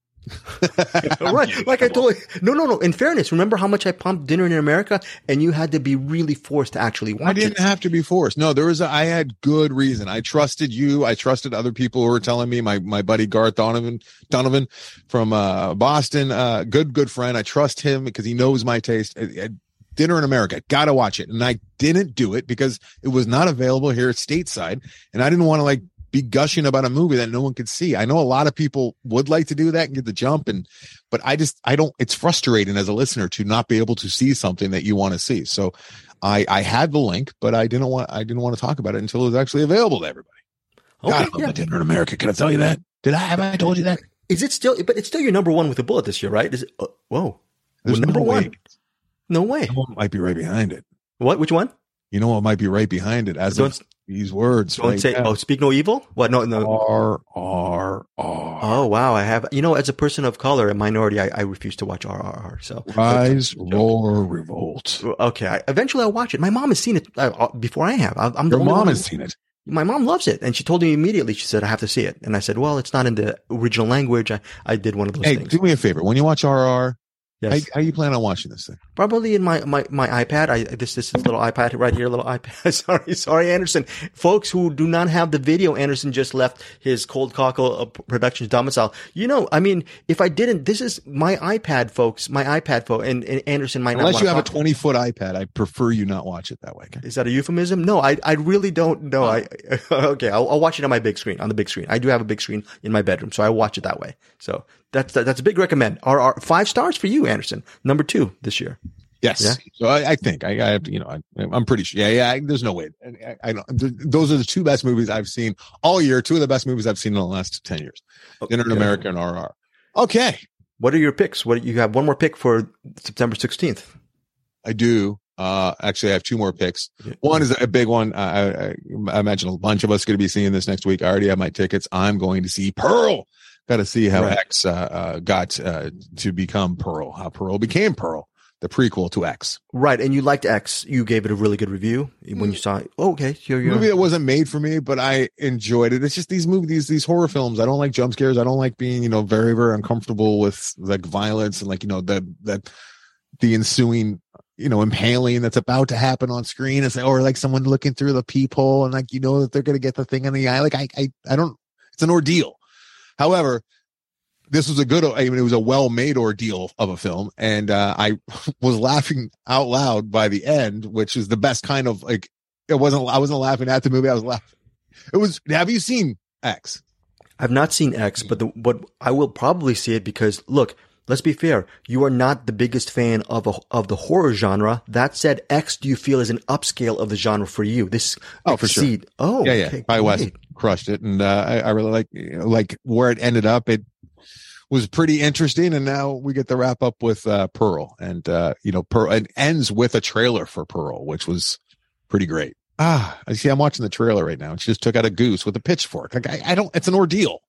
Right. Like I told you, no, no, no. In fairness, remember how much I pumped dinner in America and you had to be really forced to actually watch it. I didn't it. have to be forced. No, there was a, I had good reason. I trusted you. I trusted other people who were telling me. My my buddy Garth Donovan Donovan from uh, Boston, uh, good good friend. I trust him because he knows my taste. Uh, uh, Dinner in America, gotta watch it, and I didn't do it because it was not available here stateside, and I didn't want to like be gushing about a movie that no one could see. I know a lot of people would like to do that and get the jump, and but I just I don't. It's frustrating as a listener to not be able to see something that you want to see. So I I had the link, but I didn't want I didn't want to talk about it until it was actually available to everybody. Okay, God, I yeah. the dinner in America. Can I tell you that? Did I have I told you that? Is it still, but it's still your number one with a bullet this year, right? Is it, uh, whoa. There's number no one. way. No way. Someone might be right behind it. What? Which one? You know what might be right behind it as Don't, of these words. don't right say, now. oh, speak no evil? What? No, no. R R R. Oh, wow. I have, you know, as a person of color, a minority, I, I refuse to watch R R R. So, Rise, roar, revolt. okay. I, eventually I'll watch it. My mom has seen it uh, uh, before I have. I, I'm the Your mom has seen it. My mom loves it. And she told me immediately, she said, I have to see it. And I said, well, it's not in the original language. I, I did one of those Hey, things. do me a favor. When you watch RR, Yes. how, how you plan on watching this thing? Probably in my, my, my iPad. I, this, this is a little iPad right here, little iPad. <laughs> sorry, sorry, Anderson. Folks who do not have the video, Anderson just left his Cold Cockle uh, Productions domicile. You know, I mean, if I didn't, this is my iPad, folks, my iPad, folks, and, and Anderson might not. Unless you have a 20 foot iPad, I prefer you not watch it that way. Is that a euphemism? No, I, I really don't know. I, <laughs> okay, I'll, I'll watch it on my big screen, on the big screen. I do have a big screen in my bedroom, so I watch it that way. So that's, that's a big recommend. Are, are five stars for you, Anderson. Number two this year. Yes. Yeah. So I, I think I, I have to, you know, I, I'm pretty sure. Yeah. Yeah. I, there's no way. I, I don't, th- those are the two best movies I've seen all year. Two of the best movies I've seen in the last 10 years. Dinner in Okay. America and RR. Okay. What are your picks? What you have one more pick for September 16th. I do. Uh, actually, I have two more picks. One is a big one. I, I, I imagine a bunch of us are going to be seeing this next week. I already have my tickets. I'm going to see Pearl. Got to see how Right. X uh, uh, got uh, to become Pearl. How Pearl became Pearl. The prequel to X. Right, and you liked X. You gave it a really good review when you saw it. Oh, okay, here you movie that wasn't made for me, but I enjoyed it. It's just these movies, these these horror films. I don't like jump scares. I don't like being, you know, very very uncomfortable with like violence and like you know the that the ensuing you know, impaling that's about to happen on screen. It's or like someone looking through the peephole and like, you know, that they're going to get the thing in the eye. Like I, I, I don't, it's an ordeal. However, this was a good, I mean, it was a well made ordeal of a film. And, uh, I <laughs> was laughing out loud by the end, which is the best kind of like, it wasn't, I wasn't laughing at the movie. I was laughing. It was, have you seen X? I've not seen X, but the, but I will probably see it because look, let's be fair. You are not the biggest fan of a, of the horror genre. That said, X, do you feel is an upscale of the genre for you? This oh for sure. Oh yeah, yeah. Okay, West crushed it, and uh, I, I, really like like where it ended up. It was pretty interesting, and now we get the wrap up with uh, Pearl, and uh, you know, Pearl. It ends with a trailer for Pearl, which was pretty great. Ah, I see. I'm watching the trailer right now. and She just took out a goose with a pitchfork. Like I, I don't. It's an ordeal.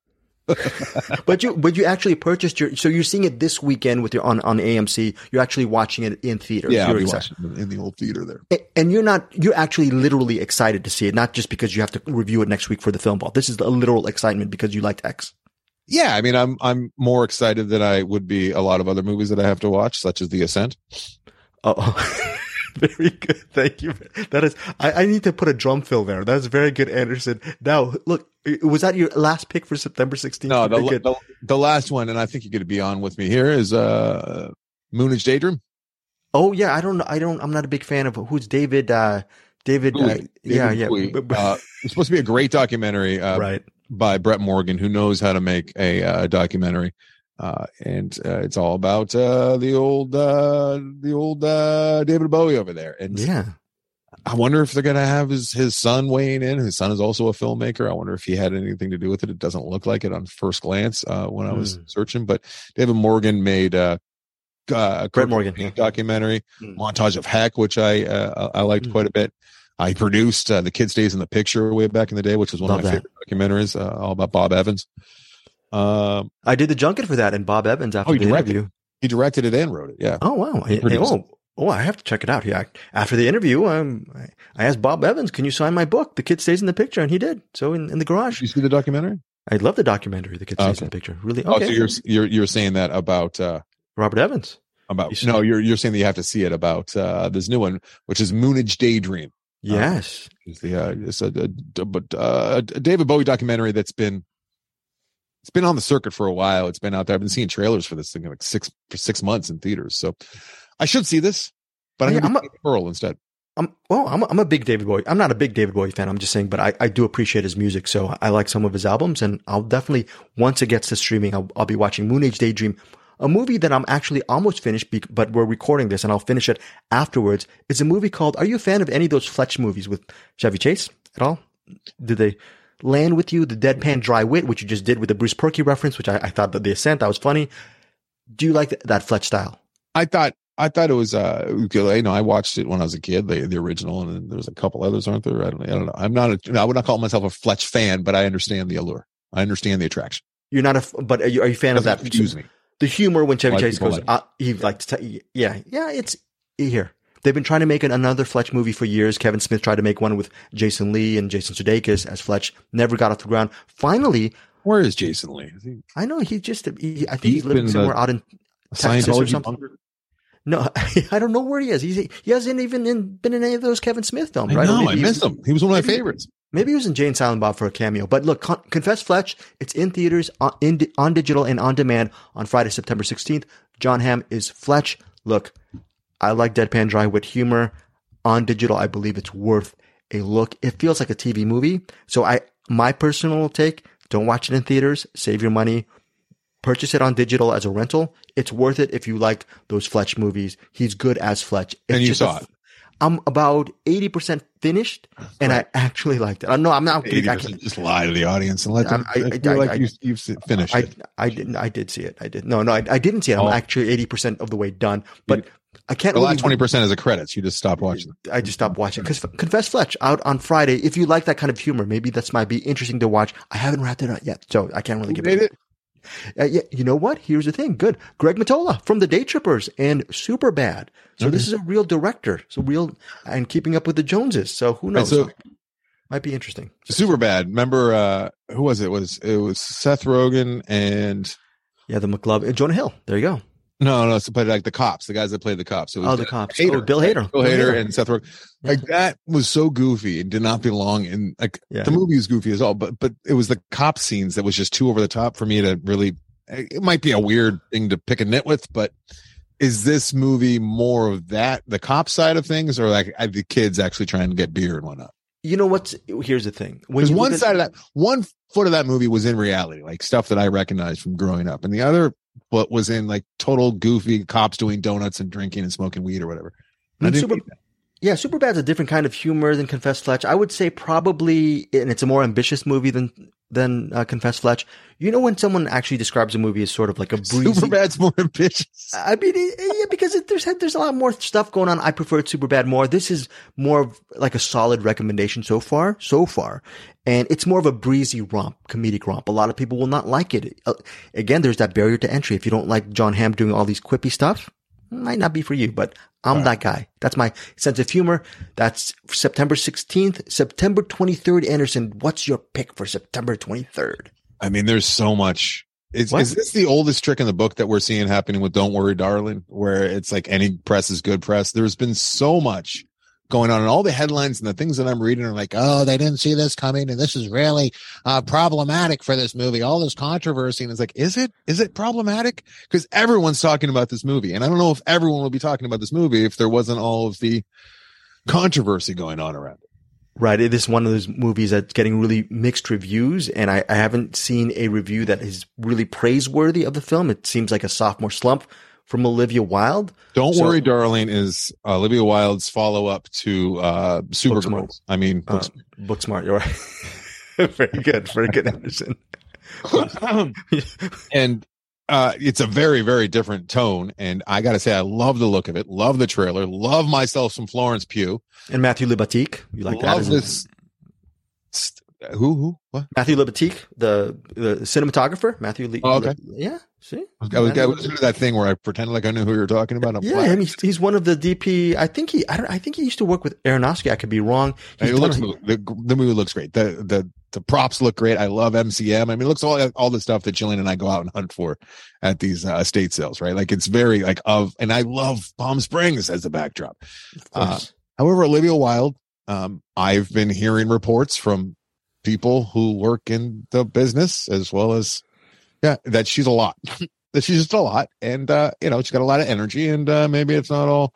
<laughs> but you but you actually purchased your so you're seeing it this weekend with your on on AMC. You're actually watching it in theaters. Yeah, watching in the old theater there. And you're not you're actually literally excited to see it, not just because you have to review it next week for the film ball. This is a literal excitement because you liked X. Yeah, I mean, I'm I'm more excited than I would be a lot of other movies that I have to watch, such as The Ascent. Oh. oh. <laughs> very good. Thank you. That is, I, I, need to put a drum fill there. That's very good, Anderson. Now, look, was that your last pick for September 16th? No, the, the, the, last one, and I think you're going to be on with me here is uh, Moonage Daydream. Oh yeah, I don't. I don't. I'm not a big fan of who's David. Uh, David. Uh, David yeah, yeah. Uh, it's supposed to be a great documentary, uh, right? By Brett Morgen, who knows how to make a uh, documentary. Uh, and uh, it's all about uh, the old uh, the old uh, David Bowie over there. And yeah, I wonder if they're gonna have his his son weighing in. His son is also a filmmaker. I wonder if he had anything to do with it. It doesn't look like it on first glance uh, when I was mm. searching. But David Morgen made uh, uh Brett yeah. documentary mm. montage of Heck, which I uh, I liked mm. quite a bit. I produced uh, the Kid Stays in the Picture way back in the day, which was one Love of my that. favorite documentaries, uh, all about Bob Evans. Um, I did the junket for that, and Bob Evans after oh, the directed, interview. He directed it and wrote it. Yeah. Oh wow. oh, oh, I have to check it out. Yeah. After the interview, um, I asked Bob Evans, "Can you sign my book? The kid stays in the picture," and he did. So in, in the garage. Did you see the documentary? I love the documentary. The kid stays okay. in the picture. Really? Okay. Oh, so you're you're you're saying that about uh, Robert Evans? About no, you're you're saying that you have to see it about uh, this new one, which is Moonage Daydream. Yes, uh, it's the uh, it's a, a, a, a David Bowie documentary that's been it's been on the circuit for a while. It's been out there. I've been seeing trailers for this thing like six for six months in theaters. So I should see this, but I'm yeah, gonna I'm a, Pearl instead. I'm well. I'm a, I'm a big David Bowie. I'm not a big David Bowie fan. I'm just saying, but I, I do appreciate his music. So I like some of his albums, and I'll definitely once it gets to streaming, I'll, I'll be watching Moonage Daydream, a movie that I'm actually almost finished, but we're recording this, and I'll finish it afterwards. It's a movie called. Are you a fan of any of those Fletch movies with Chevy Chase at all? Did they? land with you, the deadpan dry wit, which you just did with the Bruce Perky reference, which I, I thought that the ascent, that was funny. Do you like th- that Fletch style? I thought, I thought it was, uh, you know, I watched it when I was a kid, the, the original, and there's a couple others, aren't there? I don't, I don't know. I'm not, a, I would not call myself a Fletch fan, but I understand the allure. I understand the attraction. You're not a, but are you, are you a fan of that? Excuse me. The humor when Chevy Chase goes, like uh, he like to, yeah, yeah, it's here. They've been trying to make an, another Fletch movie for years. Kevin Smith tried to make one with Jason Lee and Jason Sudeikis as Fletch. Never got off the ground. Finally, where is Jason Lee? Is he, I know he just. He, I think he's living somewhere out in Texas or something. Bunker? No, <laughs> I don't know where he is. He's, he hasn't even in, been in any of those Kevin Smith films, right? No, I missed him. He was one of my favorites. Maybe he was in Jay and Silent Bob for a cameo. But look, Con- Confess Fletch, it's in theaters, on, in, on digital, and on demand on Friday, September 16th. Jon Hamm is Fletch. Look, I like deadpan dry wit humor on digital, I believe it's worth a look. It feels like a TV movie. So I, my personal take, don't watch it in theaters. Save your money. Purchase it on digital as a rental. It's worth it if you like those Fletch movies. He's good as Fletch. It's and you saw a, it. I'm about 80% finished and right. I actually liked it. I know I'm not just lie to the audience and let them I, I, feel I, like you, you've finished I, it. I didn't, I did see it. I did. No, no, I, I didn't see it. I'm oh. actually 80% of the way done, but I can't. The last twenty percent is the credits. You just stop watching. I just stopped watching because Confess Fletch out on Friday. If you like that kind of humor, maybe that's might be interesting to watch. I haven't wrapped it up yet, so I can't really give it. it? Uh, yeah, you know what? Here's the thing. Good, Greg Mottola from the Day Trippers and Super Bad. So this is a real director. So real and keeping up with the Joneses. So who knows? Right, so, might be interesting. Super Bad. Remember uh who was it? it? Was it was Seth Rogen and yeah, the McLovin, Jonah Hill. There you go. No, no, so played like the cops, the guys that played the cops. So oh, the cops. Hader, oh, Bill Hader. Bill, Hader, Hader and Seth Rogen. Yeah. Like that was so goofy and did not belong in like yeah. the movie was goofy as all, but but it was the cop scenes that was just too over the top for me to really. It might be a weird thing to pick a nit with, but is this movie more of that the cop side of things, or like the kids actually trying to get beer and whatnot? You know what's here's the thing. Because one side of that, one foot of that movie was in reality, like stuff that I recognized from growing up, and the other but was in like total goofy cops doing donuts and drinking and smoking weed or whatever. I Super, yeah, Superbad's a different kind of humor than Confess Fletch. I would say probably, and it's a more ambitious movie than than uh, Confess Fletch. You know when someone actually describes a movie as sort of like a breezy. Superbad's more ambitious. <laughs> I mean, yeah, because it, there's there's a lot more stuff going on. I prefer Superbad more. This is more of like a solid recommendation so far, so far, and it's more of a breezy romp, comedic romp. A lot of people will not like it. Uh, again, there's that barrier to entry. If you don't like Jon Hamm doing all these quippy stuff, might not be for you, but I'm that guy. That's my sense of humor. That's September 16th, September 23rd. Anderson, what's your pick for September 23rd? I mean, there's so much. Is, is this the oldest trick in the book that we're seeing happening with Don't Worry, Darling, where it's like any press is good press? There's been so much going on and all the headlines and the things that I'm reading are like, oh, they didn't see this coming and this is really uh, problematic for this movie. All this controversy and it's like, is it? Is it problematic? Because everyone's talking about this movie, and I don't know if everyone will be talking about this movie if there wasn't all of the controversy going on around it. Right. It is one of those movies that's getting really mixed reviews, and I, I haven't seen a review that is really praiseworthy of the film. It seems like a sophomore slump from Olivia Wilde. Don't so, worry, darling, is uh, Olivia Wilde's follow up to uh, Supergirl. I mean, uh, Booksmart. You're right. <laughs> very good. Very good, Anderson. <laughs> and uh, it's a very, very different tone. And I got to say, I love the look of it. Love the trailer. Love myself some Florence Pugh and Matthew Libatique. You like love that? This, who? Who? What? Matthew Libatique, the the cinematographer. Matthew. Le- oh, okay. yeah. See, I was, I was doing that thing where I pretended like I knew who you were talking about. I'm yeah, he's, he's one of the DP. I think he. I don't. I think he used to work with Aronofsky. I could be wrong. It looks the, the movie looks great. The the the props look great. I love MCM. I mean, it looks all all the stuff that Jillian and I go out and hunt for at these uh, estate sales, right? Like it's very like of, and I love Palm Springs as the backdrop. Uh, however, Olivia Wilde, um, I've been hearing reports from people who work in the business as well as yeah that she's a lot. <laughs> That she's just a lot. And uh you know she's got a lot of energy and uh maybe it's not all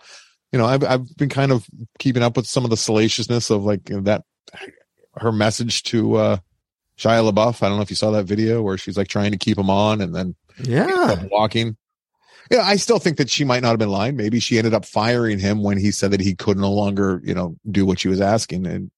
you know i've, I've been kind of keeping up with some of the salaciousness of like you know, that her message to uh shia labeouf. I don't know if you saw that video where she's like trying to keep him on and then yeah. walking. Yeah, I still think that she might not have been lying. Maybe she ended up firing him when he said that he could no longer, you know, do what she was asking. And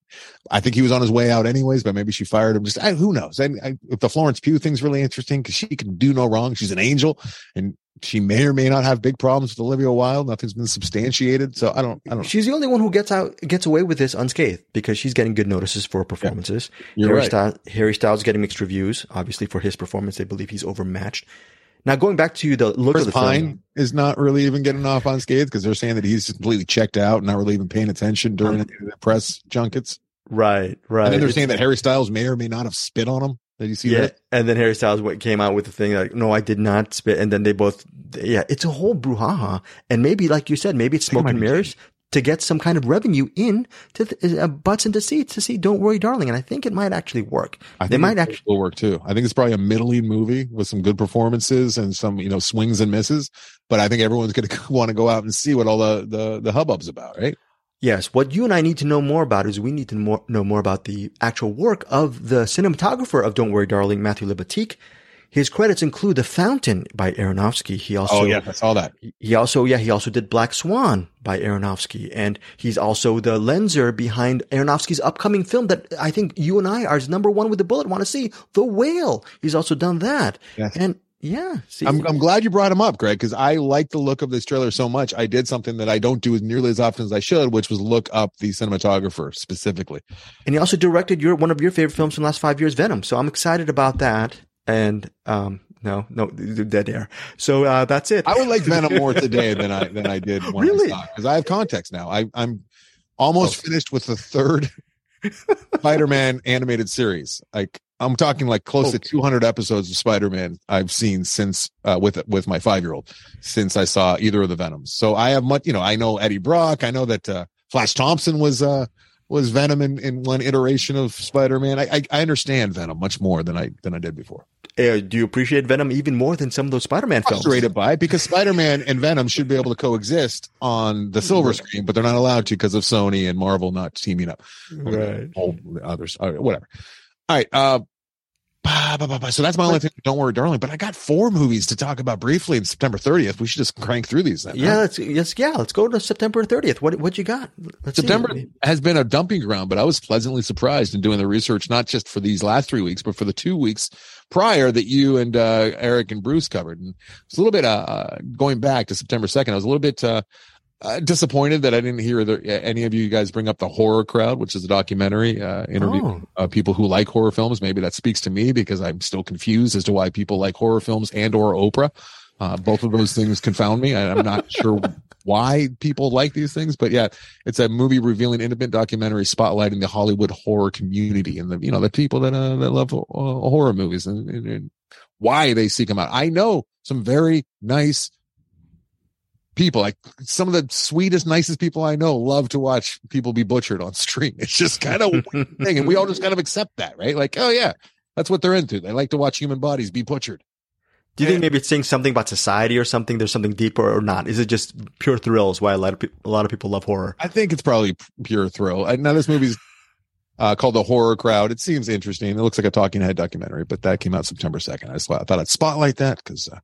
I think he was on his way out anyways, but maybe she fired him. Just I, who knows? I, I, if the Florence Pugh thing's really interesting because she can do no wrong. She's an angel, and she may or may not have big problems with Olivia Wilde. Nothing's been substantiated, so I don't. I don't. She's the only one who gets out gets away with this unscathed because she's getting good notices for performances. Yeah, Harry, right. Styles, Harry Styles getting mixed reviews, obviously for his performance. They believe he's overmatched. Now going back to the look Chris of the Pine film, is not really even getting off unscathed because they're saying that he's completely checked out, and not really even paying attention during um, the press junkets. Right, right. And then they're saying that Harry Styles may or may not have spit on him. Did you see yeah, that? And then Harry Styles came out with the thing like, "No, I did not spit." And then they both, yeah, it's a whole brouhaha. And maybe, like you said, maybe it's smoke and mirrors to get some kind of revenue in to the, uh, butts into seats to see "Don't Worry, Darling," and I think it might actually work. I think it might actually will work too. I think it's probably a middling movie with some good performances and some you know swings and misses. But I think everyone's going <laughs> to want to go out and see what all the the the hubbub's about, right? Yes. What you and I need to know more about is we need to more, know more about the actual work of the cinematographer of Don't Worry, Darling, Matthew Libatique. His credits include The Fountain by Aronofsky. He also, oh yeah, I saw that. He also, yeah, he also did Black Swan by Aronofsky, and he's also the lenser behind Aronofsky's upcoming film that I think you and I are number one with the bullet want to see, The Whale. He's also done that, yes. and yeah. See, I'm, I'm glad you brought him up, Greg, because I like the look of this trailer so much. I did something that I don't do as nearly as often as I should, which was look up the cinematographer specifically. And he also directed your one of your favorite films from the last five years, Venom. So I'm excited about that. And um, no, no, dead air. So uh, that's it. I would like <laughs> Venom more today than I than I did when really? because I, I, have context now. I, I'm almost oh. finished with the third Spider-Man animated series. Like I'm talking like close to 200 episodes of Spider-Man I've seen since uh, with with my five year old since I saw either of the Venoms. So I have much, you know, I know Eddie Brock. I know that uh, Flash Thompson was uh, was Venom in, in one iteration of Spider-Man. I, I, I understand Venom much more than I than I did before. Uh, do you appreciate Venom even more than some of those Spider-Man films? Rated by because Spider-Man and Venom should be able to coexist on the silver screen, but they're not allowed to because of Sony and Marvel not teaming up. Right. All the others, whatever. All right. Uh, Bah, bah, bah, so that's my only thing. Don't worry, darling. But I got four movies to talk about briefly in September 30th. We should just crank through these. Then, yeah, let's, let's yeah, let's go to September 30th. What what you got? Let's September see. has been a dumping ground, but I was pleasantly surprised in doing the research, not just for these last three weeks, but for the two weeks prior that you and uh, Eric and Bruce covered. And it's a little bit uh, going back to September 2nd. I was a little bit uh, uh, disappointed that I didn't hear the, any of you guys bring up the horror crowd, which is a documentary uh, interviewing Oh. uh, people who like horror films. Maybe that speaks to me because I'm still confused as to why people like horror films and or Oprah. Uh, both of those things confound me. I, I'm not <laughs> sure why people like these things, but yeah, it's a movie revealing intimate documentary spotlighting the Hollywood horror community and the you know the people that uh, that love uh, horror movies and, and, and why they seek them out. I know some very nice people like some of the sweetest nicest people i know love to watch people be butchered on stream <laughs> it's just kind of thing and we all just kind of accept that right like oh yeah that's what they're into they like to watch human bodies be butchered Do you think maybe it's saying something about society or something? There's something deeper or not? Is it just pure thrills? Why a lot of people, a lot of people love horror? i think it's probably pure thrill I, now this movie's uh, called the horror crowd it seems interesting it looks like a talking head documentary but that came out september 2nd i, just, I thought i'd spotlight that because uh,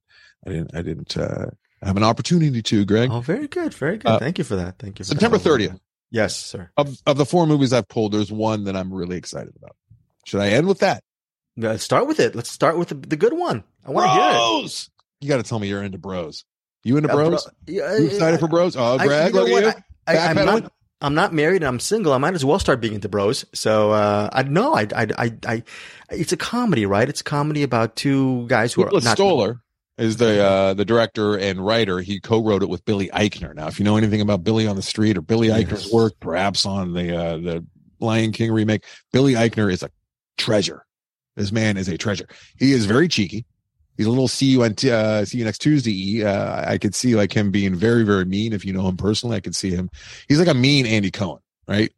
i didn't i didn't uh, have an opportunity to greg Oh, very good, very good. Uh, Thank you for that. Thank you. For September that. 30th. Yes, sir. of, of the four movies i've pulled there's one that i'm really excited about should i end with that Let's start with it. Let's start with the, the good one. I want to hear it. Bros! You got to tell me you're into bros. You into Uh, bro- bros? yeah, you excited for bros? Oh, I- Greg, you know look. I, I, I'm not. I'm not married and I'm single. I might as well start being into bros. So uh, I know I, I I I it's a comedy, right? It's a comedy about two guys who Nicholas are not. Stoller is the uh, the director and writer. He co-wrote it with Billy Eichner. Now, if you know anything about Billy on the Street or Billy Yes. Eichner's work, perhaps on the uh, the Lion King remake, Billy Eichner is a treasure. This man is a treasure. He is very cheeky. He's a little see you on t- uh, see you next Tuesday. Uh, I could see like him being very very mean. If you know him personally, I could see him. He's like a mean Andy Cohen, right?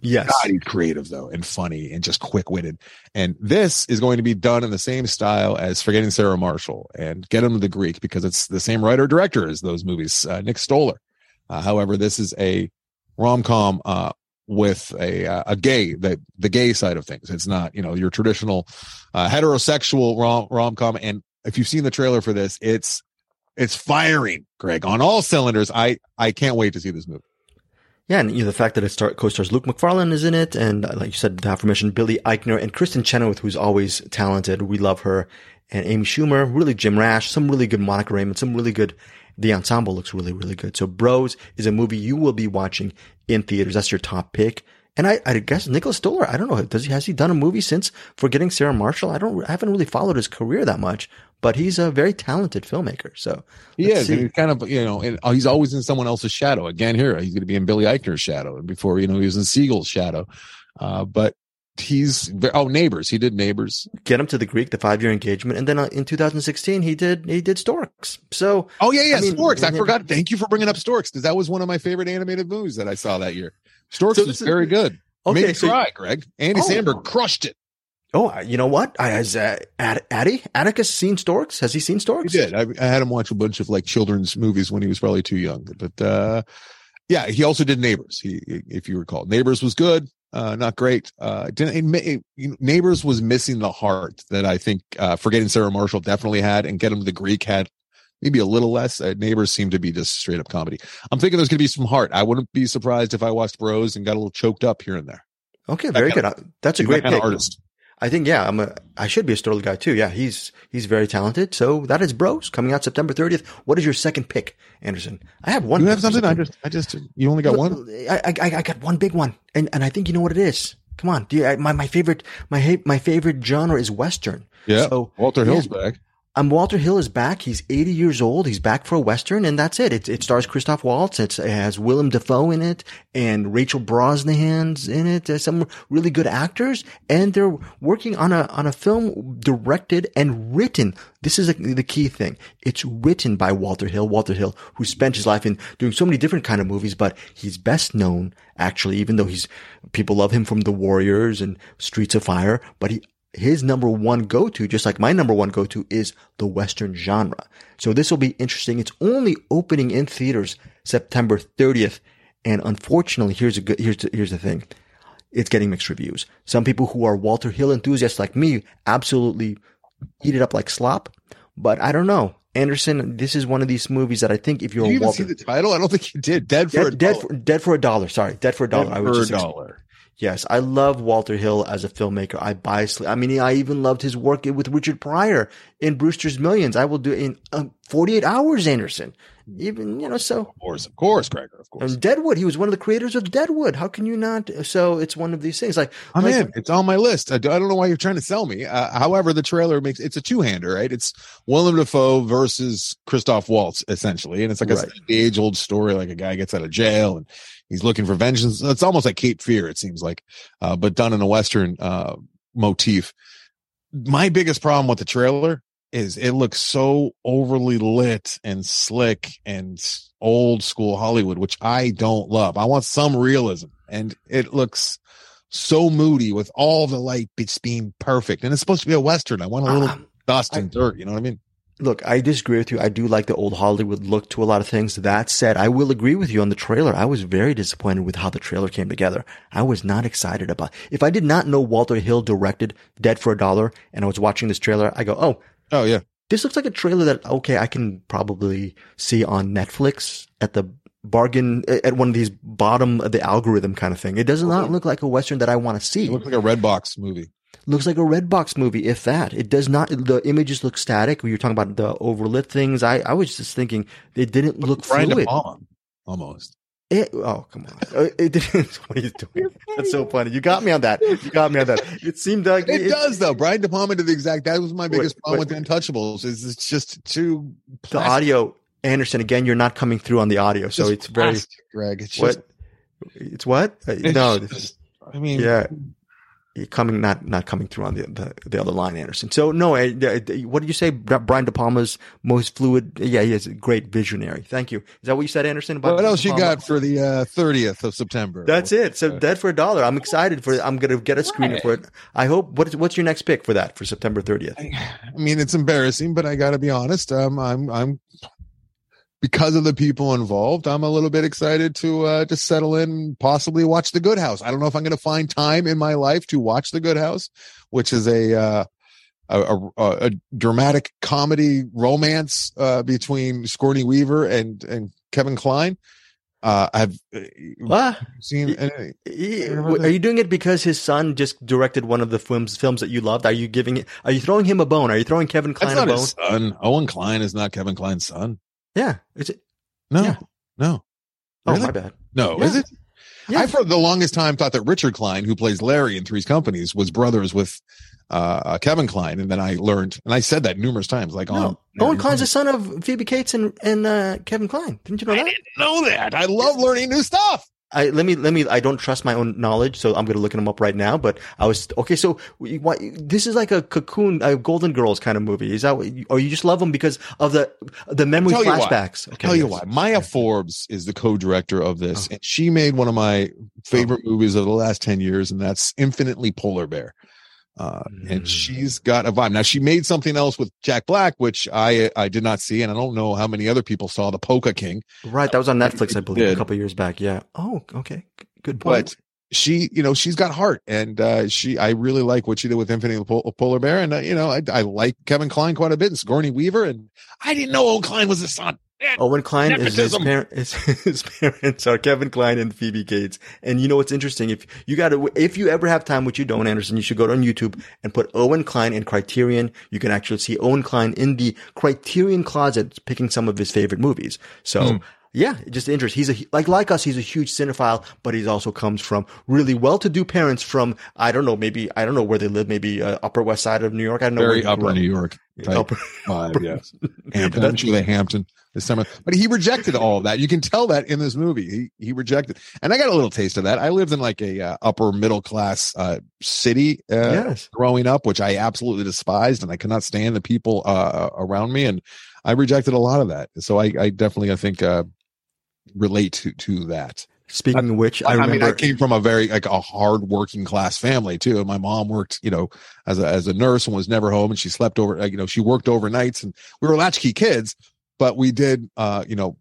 Yes. God, he's creative though, and funny, and just quick witted. And this is going to be done in the same style as Forgetting Sarah Marshall and Get Him to the Greek because it's the same writer director as those movies, uh, Nick Stoller. Uh, however, this is a rom com uh, with a uh, a gay the the gay side of things. It's not you know your traditional uh, heterosexual rom rom com. And if you've seen the trailer for this, it's it's firing, Greg, on all cylinders. I I can't wait to see this movie. Yeah, and you know the fact that it star- co-stars Luke Macfarlane is in it, and uh, like you said, the aforementioned Billy Eichner and Kristin Chenoweth, who's always talented. We love her, and Amy Schumer, really Jim Rash, some really good Monica Raymund, some really good. The ensemble looks really, really good. So, Bros is a movie you will be watching in theaters. That's your top pick. And I, I guess Nicholas Stoller. I don't know. Does he has he done a movie since Forgetting Sarah Marshall? I don't. I haven't really followed his career that much, but he's a very talented filmmaker. So He is. he's kind of, you know, and uh, he's always in someone else's shadow. Again, here, he's going to be in Billy Eichner's shadow. And before, you know, he was in Segel's shadow. Uh, but he's, oh, Neighbors. He did Neighbors. get him to the Greek, the five year engagement, and then uh, in 2016 he did he did Storks. So Oh, yeah, yeah. I mean, Storks. I forgot. Thank you for bringing up Storks because that was one of my favorite animated movies that I saw that year. Storks So was is- very good. Okay, Made me so- cry, Greg. Andy Oh. Samberg crushed it. Oh, you know what? I, has uh, Ad, Addy Atticus seen Storks? Has he seen Storks? He did. I, I had him watch a bunch of like children's movies when he was probably too young. But uh, yeah, he also did Neighbors. He, if you recall, Neighbors was good, uh, not great. Uh, didn't it, it, Neighbors was missing the heart that I think uh, Forgetting Sarah Marshall definitely had, and Get Him to the Greek had maybe a little less. Uh, Neighbors seemed to be just straight up comedy. I'm thinking there's going to be some heart. I wouldn't be surprised if I watched Bros and got a little choked up here and there. Okay, very good. Uh, That's a great that of artist. I think yeah, I'm a I should be a Stoller guy too. Yeah, he's he's very talented. So that is Bros coming out September 30th. What is your second pick, Anderson? I have one. You have something? I just, I just, you only got one. I, I, I got one big one, and and I think you know what it is. Come on, do you, I, my my favorite my my favorite genre is western. Yeah, So Walter yeah. Hill's back. Um, Walter Hill is back. He's 80 years old. He's back for a Western and that's it. It, it stars Christoph Waltz. It's, it has Willem Dafoe in it and Rachel Brosnahan's in it. There's some really good actors and they're working on a, on a film directed and written. This is a, the key thing. It's written by Walter Hill. Walter Hill, who spent his life in doing so many different kind of movies, but he's best known actually, even though he's, people love him from The Warriors and Streets of Fire, but he his number one go-to, just like my number one go-to, is the Western genre. So this will be interesting. It's only opening in theaters September 30th. And unfortunately, here's a good, here's the, here's the thing. It's getting mixed reviews. Some people who are Walter Hill enthusiasts like me absolutely eat it up like slop. But I don't know. Anderson, this is one of these movies that I think if you're did you a even Walter, see the title? I don't think you did. Dead for dead, a dead dollar. for, dead for a dollar. Sorry, dead for a dollar. Dead I was for a just ex- dollar. Yes, I love Walter Hill as a filmmaker. I biasly, I mean, I even loved his work with Richard Pryor in Brewster's Millions. I will do it in um, 48 hours, Anderson. Even, you know, so. Of course, of course, Gregor, of course. And Deadwood, he was one of the creators of Deadwood. How can you not? So it's one of these things. Like, I'm like- in. It's on my list. I don't know why you're trying to sell me. Uh, however, the trailer makes it's a two hander, right? It's Willem Dafoe versus Christoph Waltz, essentially, and it's like Right. a age old story. Like a guy gets out of jail and he's looking for vengeance. It's almost like Cape Fear, it seems like, uh, but done in a western uh, motif. My biggest problem with the trailer is it looks so overly lit and slick and old school Hollywood, which I don't love. I want some realism, and it looks so moody with all the light being perfect. And it's supposed to be a western. I want a little Um, dust I- and dirt. You know what I mean? Look, I disagree with you. I do like the old Hollywood look to a lot of things. That said, I will agree with you on the trailer. I was very disappointed with how the trailer came together. I was not excited about. If I did not know Walter Hill directed Dead for a Dollar and I was watching this trailer, I go, "Oh, Oh yeah. this looks like a trailer that okay, I can probably see on Netflix at the bargain at one of these bottom of the algorithm kind of thing. It does not look like a western that I want to see. It looks like a Redbox movie. Looks like a Redbox movie, if that. It does not. The images look static. When you're talking about the overlit things, I I was just thinking it didn't look Brian fluid. Palma, almost. It, oh come on! Uh, It didn't. <laughs> what are you doing? That's so funny. You got me on that. You got me on that. It seemed like It, does though. Brian De Palma did the exact. That was my biggest Wait, problem wait. with the Untouchables. Is it's just too The audio, Anderson. Again, you're not coming through on the audio, so Just it's very. plastic, Greg. It's just What? It's what? Uh, it's no. just- I mean, Yeah. You're coming, not not coming through on the the, the other line, Anderson. So no, I, I- what did you say? Brian De Palma's most fluid. Yeah, he is a great visionary. Thank you. Is that what you said, Anderson? About What else you got for the uh, thirtieth of September? That's it. So Uh, Dead for a Dollar. I'm excited for. I'm gonna get a screener for it. I hope. What is, what's your next pick for that for September 30th? I mean, it's embarrassing, but I got to be honest. Um, I'm, I'm, because of the people involved, I'm a little bit excited to uh, just settle in, and possibly watch The Good House. I don't know if I'm going to find time in my life to watch The Good House, which is a uh, a, a, a dramatic comedy romance uh, between Sigourney Weaver and and Kevin Kline. Uh, I've uh, seen. any- Are you doing it because his son just directed one of the films films that you loved? Are you giving it? Are you throwing him a bone? Are you throwing Kevin That's Kline a bone? his son. Owen Kline is not Kevin Kline's son. Yeah. Is it? No, Yeah. no, Oh, Really? my bad. no. Yeah. Is it? Yeah. I for the longest time thought that Richard Kline, who plays Larry in Three's Companies, was brothers with uh, uh, Kevin Kline, and then I learned, and I said that numerous times, like on. Owen Kline's the son of Phoebe Cates and and uh, Kevin Kline. Didn't you know that? I didn't know that. I love learning new stuff. I let me let me. I don't trust my own knowledge, so I'm going to look him up right now. But I was okay. So what, this is like a cocoon, a Golden Girls kind of movie. Is that what or you just love them because of the the memory flashbacks? Okay, Tell you why. Maya Forbes is the co-director of this, Oh. and she made one of my oh. favorite movies of the last ten years, and that's Infinitely Polar Bear. Uh, and Mm. she's got a vibe. Now she made something else with Jack Black, which I I did not see, and I don't know how many other people saw the Polka King. Right, that was on Netflix, I believe, a couple years back. Yeah. Oh, okay. Good point. but she, you know, she's got heart, and uh, she, I really like what she did with Infinity Pol- Polar Bear, and uh, you know, I, I like Kevin Kline quite a bit, and Sigourney Weaver, and I didn't know old Kline was a son. Owen Kline is his, parent, <laughs> his, parents are Kevin Kline and Phoebe Cates. And you know what's interesting? If you got to, if you ever have time, which you don't, Anderson, you should go on YouTube and put Owen Kline in Criterion. You can actually see Owen Kline in the Criterion closet picking some of his favorite movies. So. Hmm. Yeah, just interesting. He's a like like us. He's a huge cinephile, but he also comes from really well-to-do parents from I don't know, maybe I don't know where they live, maybe uh, Upper West Side of New York. I don't know Very where upper. New York. type Upper- <laughs> vibe. Yes, <laughs> Hampton. I'm sure they Hampton this summer, but he rejected all of that. You can tell that in this movie. He he rejected, and I got a little taste of that. I lived in like a uh, upper middle class uh, city uh, Yes. growing up, which I absolutely despised, and I could not stand the people uh, around me, and I rejected a lot of that. So I, I definitely, I think, uh, relate to to that. Speaking of which, I I, remember. mean, I came from a very like a hard working class family too. And My mom worked, you know, as a as a nurse and was never home, and she slept over. You know, she worked overnights, and we were latchkey kids, but we did, uh, you know,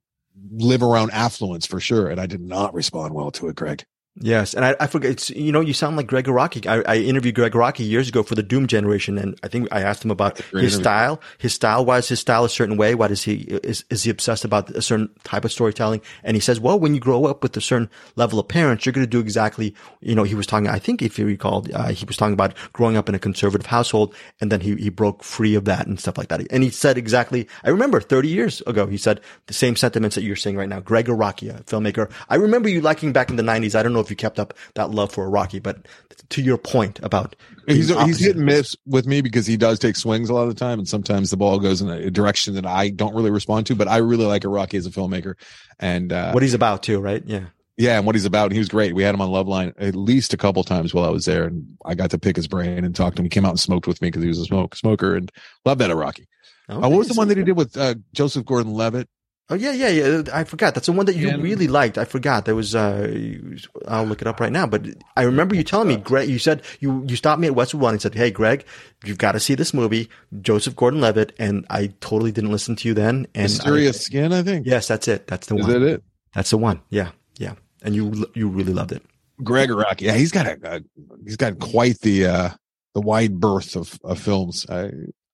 live around affluence for sure. And I did not respond well to it, Greg. Yes, and I, I forget. It's, you know, you sound like Gregg Araki. I, I interviewed Gregg Araki years ago for the Doom Generation, and I think I asked him about his interview. style. His style. Why is his style a certain way? Why does he is is he obsessed about a certain type of storytelling? And he says, well, when you grow up with a certain level of parents, you're going to do exactly. You know, he was talking. I think if you recall, uh, he was talking about growing up in a conservative household, and then he he broke free of that and stuff like that. And he said exactly. I remember 30 years ago, he said the same sentiments that you're saying right now. Gregg Araki, filmmaker. I remember you liking back in the 90s. I don't know if you kept up that love for Araki, but to your point about He's he's hit and miss with me because he does take swings a lot of the time, and sometimes the ball goes in a direction that I don't really respond to. But I really like Araki as a filmmaker, and uh, what he's about too, right? Yeah. yeah, and what he's about. And he was great. We had him on Loveline at least a couple times while I was there, and I got to pick his brain and talk to him. He came out and smoked with me because he was a smoke smoker, and loved that Araki. Uh, what was the one that he did with uh, Joseph Gordon-Levitt? Oh yeah, yeah, yeah. I forgot. That's the one that you And- really liked. I forgot. There was. uh I'll look it up right now. But I remember you telling me, Greg. You said you you stopped me at Westwood One and said, "Hey, Greg, you've got to see this movie, Joseph Gordon-Levitt." And I totally didn't listen to you then. And Mysterious I, Skin, I think. yes, that's it. That's the Is one. that it? That's the one. Yeah, yeah. And you you really loved it. Gregg Araki. Yeah, he's got a, a he's got quite the uh the wide berth of, of films. Uh,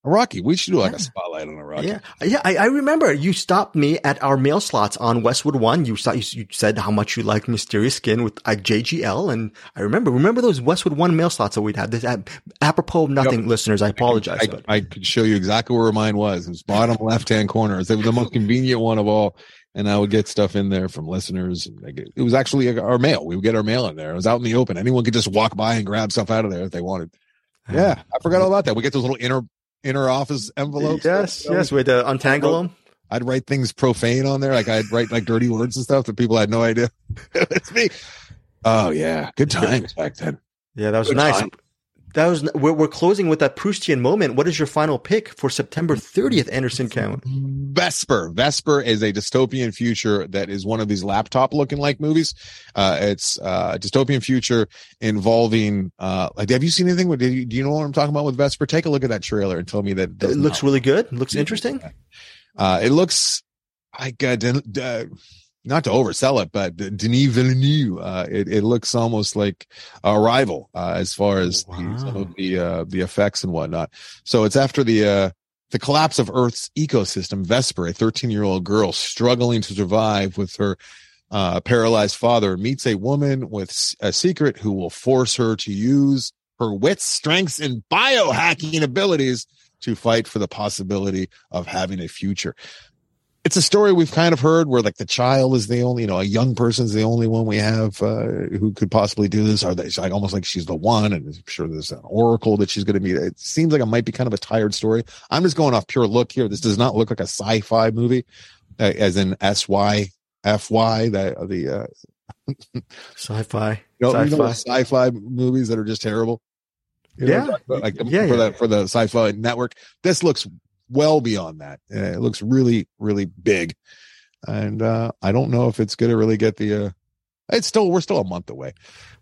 Araki, we should do like Yeah. a spotlight on Araki. Yeah, yeah. I, I remember you stopped me at our mail slots on Westwood One. You, saw, you said how much you liked Mysterious Skin with uh, JGL, and I remember remember those Westwood One mail slots that we'd had. This, apropos of nothing, listeners. I apologize. I, but I could show you exactly where mine was. It was bottom left hand corner. It was the most convenient one of all. And I would get stuff in there from listeners. It was actually our mail. We would get our mail in there. It was out in the open. Anyone could just walk by and grab stuff out of there if they wanted. Yeah, I forgot all about that. We get those little inner inner office envelopes. yes, yes. We had to untangle them. I'd write things profane on there. Like I'd write like dirty words and stuff that people had no idea. <laughs> it's me. Oh yeah, good times back then. Yeah, that was Good nice. time. That was we're, we're closing with that Proustian moment. What is your final pick for September 30th, Anderson Cowan? Vesper. Vesper is a dystopian future that is one of these laptop looking like movies. Uh, it's uh, a dystopian future involving. Uh, like, have you seen anything? with- Do you, do you know what I'm talking about with Vesper? Take a look at that trailer and tell me that It does looks not- really good. It looks interesting. Uh, it looks. I got uh, not to oversell it, but Denis Villeneuve. Uh, it, it looks almost like Arrival uh, as far as the, some of the uh, the effects and whatnot. So it's after the uh, the collapse of Earth's ecosystem. Vesper, a 13 year old girl struggling to survive with her uh, paralyzed father, meets a woman with a secret who will force her to use her wits, strengths, and biohacking abilities to fight for the possibility of having a future. It's a story we've kind of heard where like the child is the only, you know, a young person's the only one we have uh, who could possibly do this. Or it's like almost like she's the one, and I'm sure there's an oracle that she's going to meet. It seems like it might be kind of a tired story. I'm just going off pure look here. This does not look like a sci-fi movie, uh, as in S Y F Y. That the uh, <laughs> Sci-fi. you know, you know Sci-fi. sci-fi movies that are just terrible. You know Yeah. like Yeah, for yeah. the for the sci-fi network. This looks well beyond that. Uh, it looks really really big, and uh I don't know if it's going to really get the. uh It's still we're still a month away.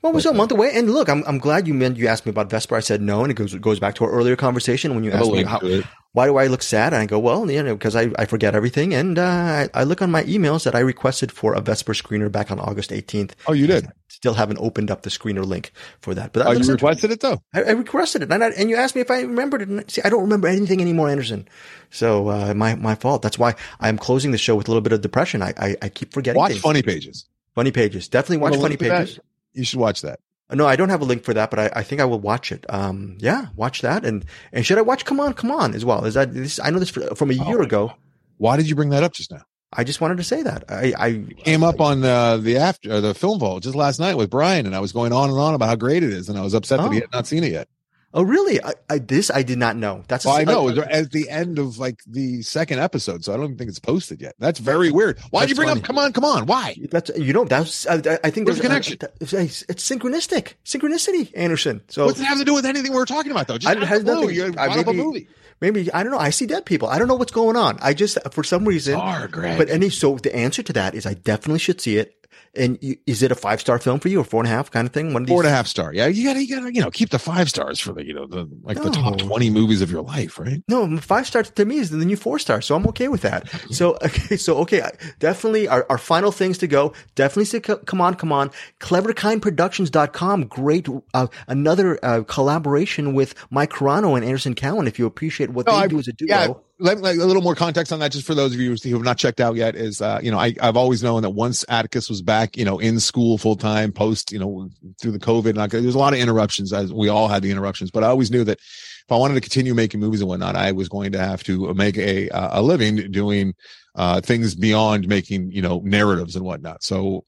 Well, we're still a month away, and look, I'm I'm glad you meant you asked me about Vesper. I said no, and it goes goes back to our earlier conversation when you I have a asked me how. Why do I look sad, and I go, well, you know, because I, I forget everything, and uh, I, I look on my emails that I requested for a Vesper screener back on August 18th. Oh, you did. Still haven't opened up the screener link for that, but that Oh, you requested it though. I, I requested it, and, I, and you asked me if I remembered it. And see, I don't remember anything anymore, Anderson. So uh, my my fault. That's why I'm closing the show with a little bit of depression. I I, I keep forgetting. Watch things. Funny Pages. Funny pages. Definitely watch funny pages. You should watch that. No, I don't have a link for that, but I, I think I will watch it. Um, yeah, watch that, and and should I watch Come On, Come On as well? Is that this? I know this fr- from a Oh, year my ago. Why did you bring that up just now? I just wanted to say that. I, I Came up on uh, the after uh, the film vault just last night with Brian, and I was going on and on about how great it is, and I was upset that he Oh. had not seen it yet. Oh, really? I, I, this I did not know. That's well, I know uh, at the end of like the second episode, so I don't even think it's posted yet. That's very weird. Why did you bring funny. up? Come on, come on. Why? That's you know that's I, I think there's a connection. it's, it's, synchronistic, synchronicity, Anderson. So what's it have to do with anything we are talking about though? Just I, has nothing. You I, maybe, a movie. Maybe I don't know. I see dead people. I don't know what's going on. I just for some reason. Sorry, Greg. But any so the answer to that is I definitely should see it. And you, is it a five star film for you, or four and a half kind of thing? One of these? Four and a half star. Yeah, you gotta, you gotta, you know, keep the five stars for the, you know, the like no. the top twenty movies of your life, right? No, five stars to me is the new four stars, so I'm okay with that. so, <laughs> okay, so okay, definitely our, our final things to go. Definitely say, come on, come on. CleverKindProductions.com. Great, uh, another uh, collaboration with Mike Carano and Anderson Cowan. If you appreciate what no, they I, do as a duo. Yeah let, like, a little more context on that, just for those of you who have not checked out yet, is uh, you know I, I've always known that once Atticus was back, you know, in school full time, post, you know, through the COVID, and there's a lot of interruptions, as we all had the interruptions, but I always knew that if I wanted to continue making movies and whatnot, I was going to have to make a a living doing uh, things beyond making you know narratives and whatnot. So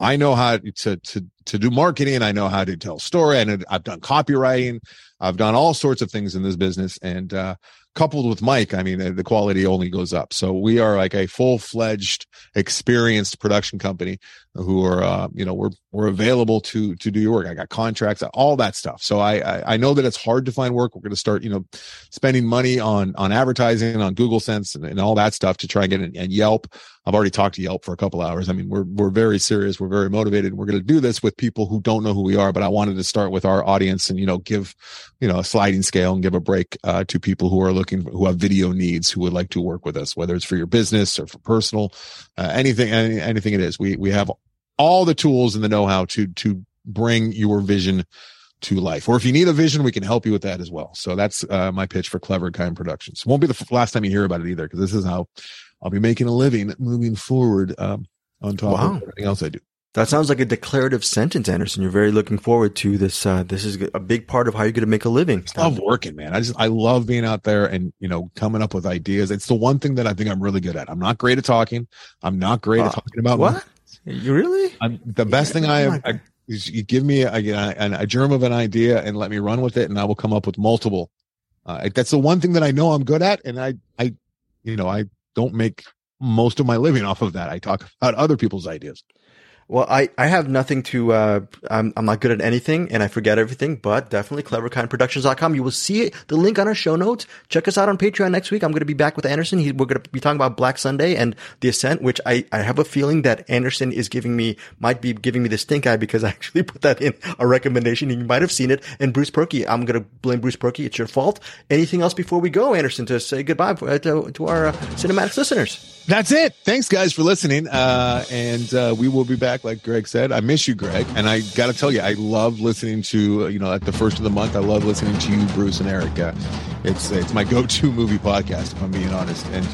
I know how to to to do marketing. I know how to tell story. and I've done copywriting. I've done all sorts of things in this business, and uh, coupled with Mike, I mean, the quality only goes up. So we are like a full fledged, experienced production company who are, uh, you know, we're, we're available to, to do your work. I got contracts, all that stuff. So I, I, I know that it's hard to find work. We're going to start, you know, spending money on, on advertising, on Google Sense and, and all that stuff to try and get it and Yelp. I've already talked to Yelp for a couple hours. I mean, we're, we're very serious. We're very motivated. We're going to do this with people who don't know who we are, but I wanted to start with our audience and, you know, give, you know, a sliding scale and give a break, uh, to people who are looking, who have video needs, who would like to work with us, whether it's for your business or for personal, uh, anything, any, anything it is. We, we have all the tools and the know-how to, to bring your vision to life. Or if you need a vision, we can help you with that as well. So that's uh, my pitch for Clever Kind Productions. Won't be the last time you hear about it either, because this is how I'll be making a living moving forward um, on top wow. of everything else I do. That sounds like a declarative sentence, Anderson. You're very looking forward to this. Uh, this is a big part of how you're going to make a living. I love working, man. I just I love being out there and you know coming up with ideas. It's the one thing that I think I'm really good at. I'm not great at talking. I'm not great uh, at talking about what. You really? I'm, the best thing I have I, is you give me a, a, a, germ of an idea and let me run with it, and I will come up with multiple. Uh, that's the one thing that I know I'm good at, and I I you know I don't make most of my living off of that. I talk about other people's ideas. Well, I, I have nothing to, uh, I'm, I'm not good at anything and I forget everything, but definitely cleverkindproductions.com. You will see the link on our show notes. Check us out on Patreon next week. I'm going to be back with Anderson. He, we're going to be talking about Black Sunday and the Ascent, which I, I have a feeling that Anderson is giving me, might be giving me the stink eye because I actually <laughs> put that in a recommendation. You might have seen it. And Bruce Perky, I'm going to blame Bruce Perky. It's your fault. Anything else before we go, Anderson, to say goodbye to, to our uh, CinemAddicts listeners? That's it. Thanks, guys, for listening. Uh, and uh, we will be back, like Greg said. I miss you, Greg. And I got to tell you, I love listening to, you know, at the first of the month, I love listening to you, Bruce and Eric. Uh, it's, it's my go to <laughs> movie podcast, if I'm being honest. And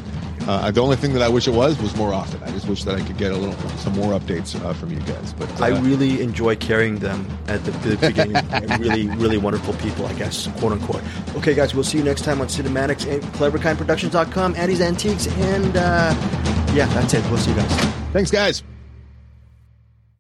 uh, the only thing that I wish it was was more often. I just wish that I could get a little some more updates uh, from you guys. But uh, I really enjoy carrying them at the, the beginning. <laughs> really, really wonderful people, I guess, quote unquote. Okay, guys, we'll see you next time on CinemAddicts and CleverKindProductions.com, Atty's Antiques, and uh, yeah, that's it. We'll see you guys. Thanks, guys.